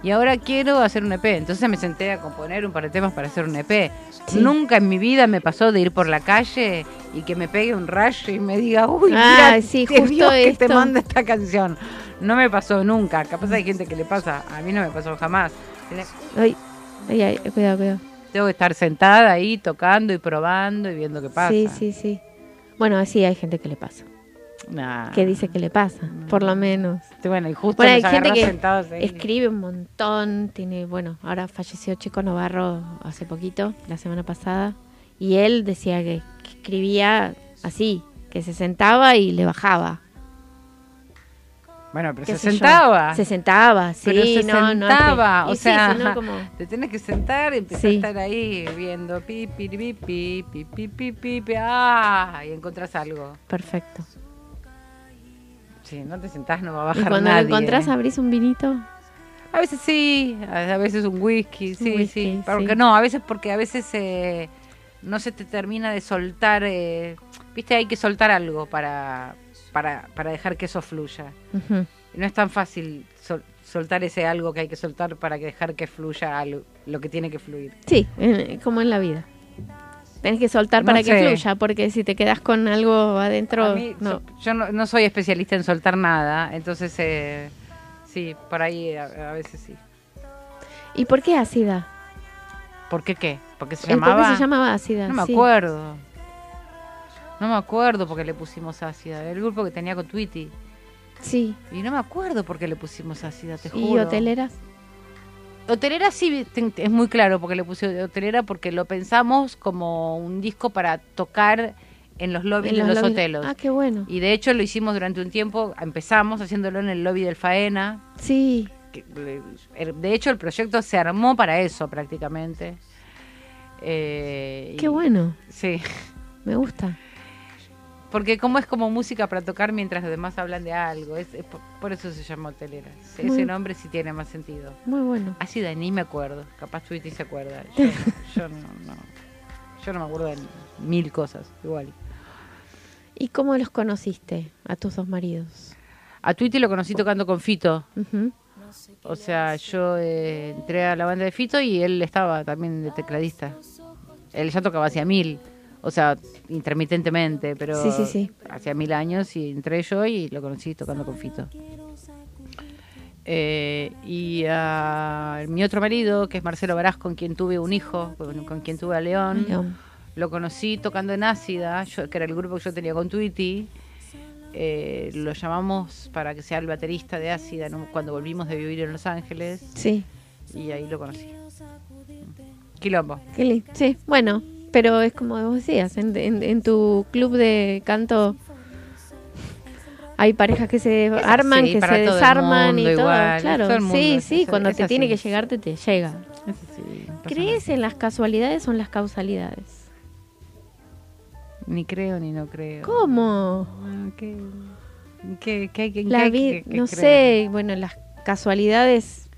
Y ahora quiero hacer un EP. Entonces me senté a componer un par de temas para hacer un EP. Sí. Nunca en mi vida me pasó de ir por la calle y que me pegue un rayo y me diga, uy, Ah, mira, sí, te justo Dios que te manda esta canción. No me pasó nunca. Capaz hay gente que le pasa. A mí no me pasó jamás. Ay, ay, ay, cuidado, cuidado. tengo que estar sentada ahí tocando y probando y viendo qué pasa. Sí, sí, sí. Bueno, así hay gente que le pasa. Nah. Que dice que le pasa, por lo menos. Bueno, y justo Bueno, hay gente que escribe un montón, tiene, bueno, ahora falleció Chico Navarro hace poquito, la semana pasada, y él decía que, que escribía así, que se sentaba y le bajaba. Bueno, pero se yo. sentaba. Se sentaba, sí, pero se no, no, sentaba. y o sea, como- te tienes que sentar y empezar Sí. a estar ahí viendo pi, pi, pi, pi, pi, pi, pi, pi, pi, ah, y encontrás algo. Perfecto. Sí, no te sentás, no va a Y bajar cuando nadie. lo encontrás, abrís un vinito. A veces sí, a veces un whisky, sí, whisky, sí. Porque sí. no, a veces porque a veces eh, no se te termina de soltar, eh, viste, hay que soltar algo para, para, para dejar que eso fluya. Y no es tan fácil sol- soltar ese algo que hay que soltar para que dejar que fluya algo- lo que tiene que fluir. Sí, eh, como en la vida. Tenés que soltar No para que fluya, porque si te quedas con algo adentro, mí, no. yo no, no soy especialista en soltar nada, entonces eh, sí, por ahí a, a veces sí. ¿Y por qué ácida? ¿Por qué qué? ¿Porque se ¿El por llamaba? qué se llamaba ácida? No me Sí. acuerdo. No me acuerdo por qué le pusimos ácida. El grupo que tenía con Tweety. Sí. Y no me acuerdo por qué le pusimos ácida, te ¿Y juro. hoteleras? Hotelera sí es muy claro porque le puse hotelera porque lo pensamos como un disco para tocar en los lobbies En de los lobbies- hoteles. Ah, qué bueno. Y de hecho lo hicimos durante un tiempo, empezamos haciéndolo en el lobby del Faena. Sí. eh, De hecho el proyecto se armó para eso prácticamente. Eh, Qué y- bueno. Sí. Me gusta. Porque como es como música para tocar mientras los demás hablan de algo, es, es por, por eso se llama hotelera. Ese Muy- nombre sí tiene más sentido. Muy bueno. Así de ni me acuerdo, capaz Tweety se acuerda. Yo, yo no, no, yo no me acuerdo de mil cosas, igual. ¿Y cómo los conociste a tus dos maridos? A Tweety lo conocí tocando con Fito. Ujú. O sea, yo eh, entré a la banda de Fito y él estaba también de tecladista. Él ya tocaba hacía mil, o sea, intermitentemente, pero Sí, sí, sí. hacía mil años y entré yo y lo conocí tocando con Fito. Eh, y a mi otro marido, que es Marcelo Barás, con quien tuve un hijo, con, con quien tuve a León, León. lo conocí tocando en Ácida, yo- que era el grupo que yo tenía con Tweety. Eh, lo llamamos para que sea el baterista de Ácida ¿no? cuando volvimos de vivir en Los Ángeles Sí. y ahí lo conocí. Quilombo. Sí, bueno, pero es como vos decías, en, en- en tu club de canto hay parejas que se arman, así, que se desarman y todo. igual, claro, todo el mundo sí, es- sí, es- cuando es te tiene que llegarte te llega. Sí, ¿Crees en las casualidades o en las causalidades? Ni creo ni no creo. ¿Cómo? Ah, ¿qué? ¿Qué, qué, qué- La vi- no sé, bueno, las casualidades,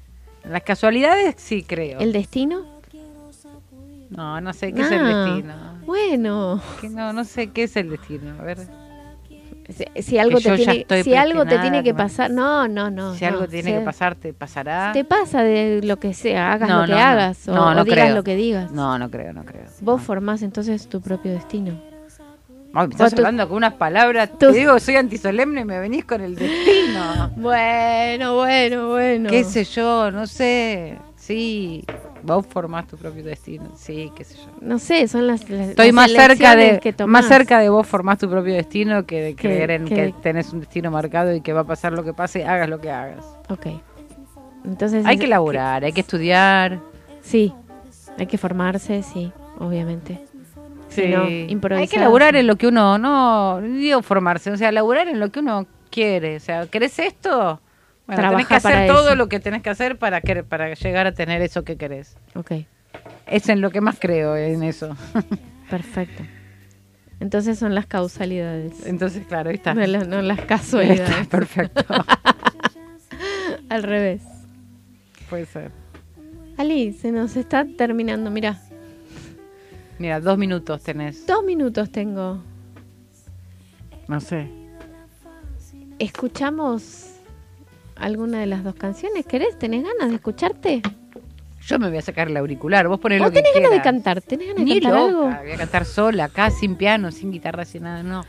Las casualidades sí creo. el destino. No, no sé qué es el Ah, destino. Bueno, Que no, no sé qué es el destino. A ver, si, si algo te tiene, si algo te tiene que pasar, no, no, no. si no, algo tiene se- que pasar, te pasará. Te pasa de lo que sea, hagas No, lo que no, no. hagas o, o digas creo. lo que digas. No, no creo, no creo. Vos formás entonces tu propio destino. Ay, me estás tú- hablando con unas palabras. tú- Te digo que soy antisolemne y me venís con el destino. Bueno, bueno, bueno. ¿Qué sé yo? No sé. Sí, vos formás tu propio destino. Sí, qué sé yo. No sé, son las, las- Estoy las más cerca de que más cerca de vos formás tu propio destino que de Que- creer en que- que tenés un destino marcado y que va a pasar lo que pase, hagas lo que hagas. Ok. Entonces Hay es- que laburar, hay que estudiar. Sí, hay que formarse, sí, obviamente. Si no, improvisar. Hay que laburar en lo que uno, no, no digo formarse, o sea, laburar en lo que uno quiere. O sea, ¿querés esto? Bueno, tenés Trabaja que hacer todo eso. lo que tenés que hacer para, que, para llegar a tener eso que querés. Ok, Es en lo que más creo, en eso. perfecto. Entonces son las causalidades. Entonces, claro, ahí está. No, las- no las Está casualidades. perfecto. Al revés. Puede ser. Ali, se nos está terminando. Mira, Mira, dos minutos tenés. dos minutos tengo. No sé. ¿Escuchamos alguna de las dos canciones? ¿Querés? ¿Tenés ganas de escucharte? Yo me voy a sacar el auricular, vos ponés ¿Vos lo que tenés ganas de quieras. cantar? ¿Tenés ganas de Ni cantar loca, algo? voy a cantar sola, acá, sin piano, sin guitarra, sin nada, no.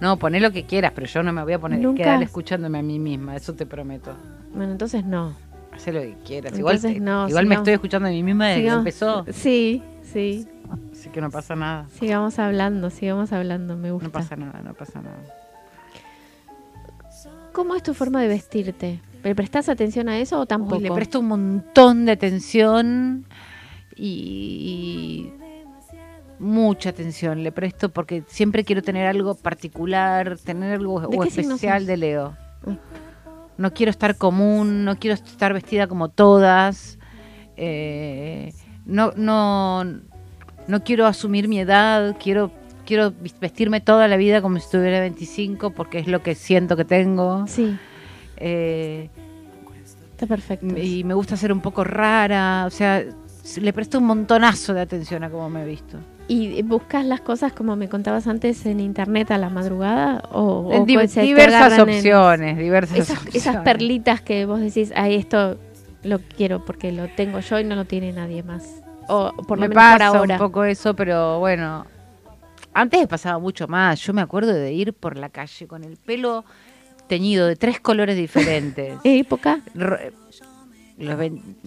No, poné lo que quieras, pero yo no me voy a poner Nunca. quedar escuchándome a mí misma, eso te prometo. Bueno, entonces no. Hacé lo que quieras. Igual, Entonces te- no, igual me estoy escuchando a mí misma desde que empezó, Sí, sí. así que no pasa nada. Sigamos hablando, sigamos hablando, me gusta. No pasa nada, no pasa nada. ¿Cómo es tu forma de vestirte? ¿Le prestás atención a eso o tampoco? Uy, le presto un montón de atención y, y mucha atención le presto porque siempre quiero tener algo particular, tener algo ¿De o qué signo especial de Leo. Mm. No quiero estar común, no quiero estar vestida como todas. eh, no, no, no quiero asumir mi edad, quiero, quiero vestirme toda la vida como si estuviera 25 porque es lo que siento que tengo. Sí, Eh, está perfecto. y me gusta ser un poco rara, o sea, le presto un montonazo de atención a cómo me he visto. ¿Y buscas las cosas como me contabas antes en internet a la madrugada? ¿O, o diversas en- opciones, diversas Esas, opciones. esas perlitas que vos decís, ay, esto lo quiero porque lo tengo yo y no lo tiene nadie más. O por lo me menos por pasa ahora. un poco eso, pero bueno, antes pasaba mucho más. Yo me acuerdo de ir por la calle con el pelo teñido de tres colores diferentes. ¿Época? Ro- los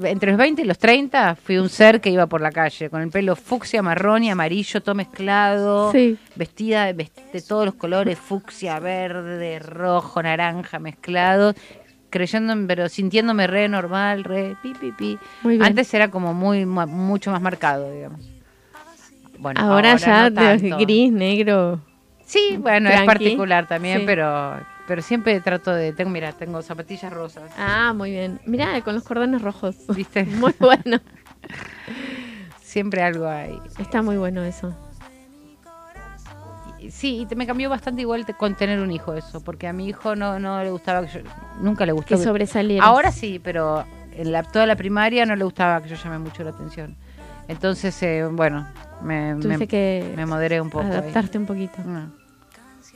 entre los 20 y los 30 fui un ser que iba por la calle con el pelo fucsia, marrón y amarillo, todo mezclado, Sí. vestida de, de todos los colores, fucsia, verde, rojo, naranja, mezclado, creyendo, pero sintiéndome re normal, re pi, pi. Antes era como muy ma- mucho más marcado, digamos. Bueno, ahora, ya no tanto. gris, negro. Sí, bueno, es particular también, Sí. pero pero siempre trato de tengo mira, tengo zapatillas rosas. Ah, muy bien. Mirá, con los cordones rojos. ¿Viste? Muy bueno. Siempre algo hay. Está muy bueno eso. Sí, y te- me cambió bastante igual te- con tener un hijo eso, porque a mi hijo no, no le gustaba que yo, nunca le gustó. Que sobresalieras. Ahora sí, pero en la, toda la primaria no le gustaba que yo llame mucho la atención. Entonces, eh, bueno, me, me, que me moderé un poco. ahí. adaptarte un poquito. No,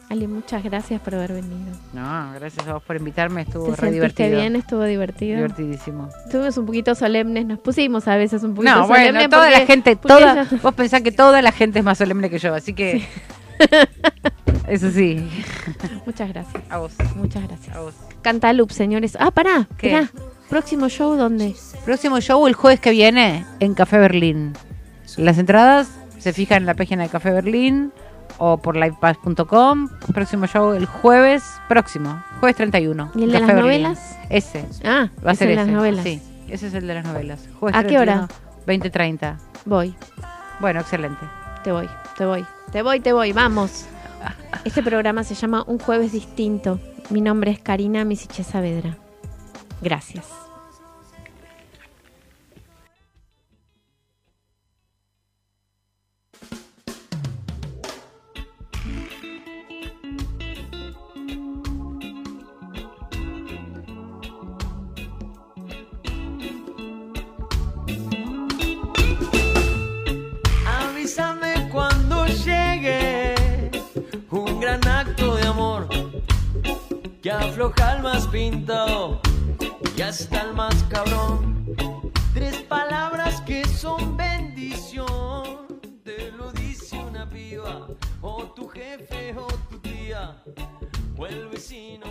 Ali, muchas gracias por haber venido. no, gracias a vos por invitarme, estuvo ¿Te re divertido. bien? ¿Estuvo divertido? Divertidísimo. Estuvimos un poquito solemnes, nos pusimos a veces un poquito No, solemnes. bueno, toda porque- la gente, toda, vos pensás que toda la gente es más solemne que yo, así que eso sí, Muchas gracias, a vos, muchas gracias. a vos. Cantalup, señores. Ah, pará, ¿Qué? pará. Próximo show, ¿dónde? Próximo show el jueves que viene en Café Berlín. Las entradas se fijan en la página de Café Berlín o por livepass.com. Próximo show el jueves próximo, jueves 31. ¿Y el de las Berlín. novelas? Ese, Ah, va a ser ese. las novelas. Sí, ese es el de las novelas. Jueves ¿A qué hora? 20.30. Voy, Bueno, excelente. te voy, te voy. Te voy, te voy, vamos. Este programa se llama Un Jueves Distinto. Mi nombre es Karina Misiche Saavedra. Gracias. Que afloja al más pintado y hasta el más cabrón. Tres palabras que son bendición, te lo dice una piba, o tu jefe o tu tía, o el vecino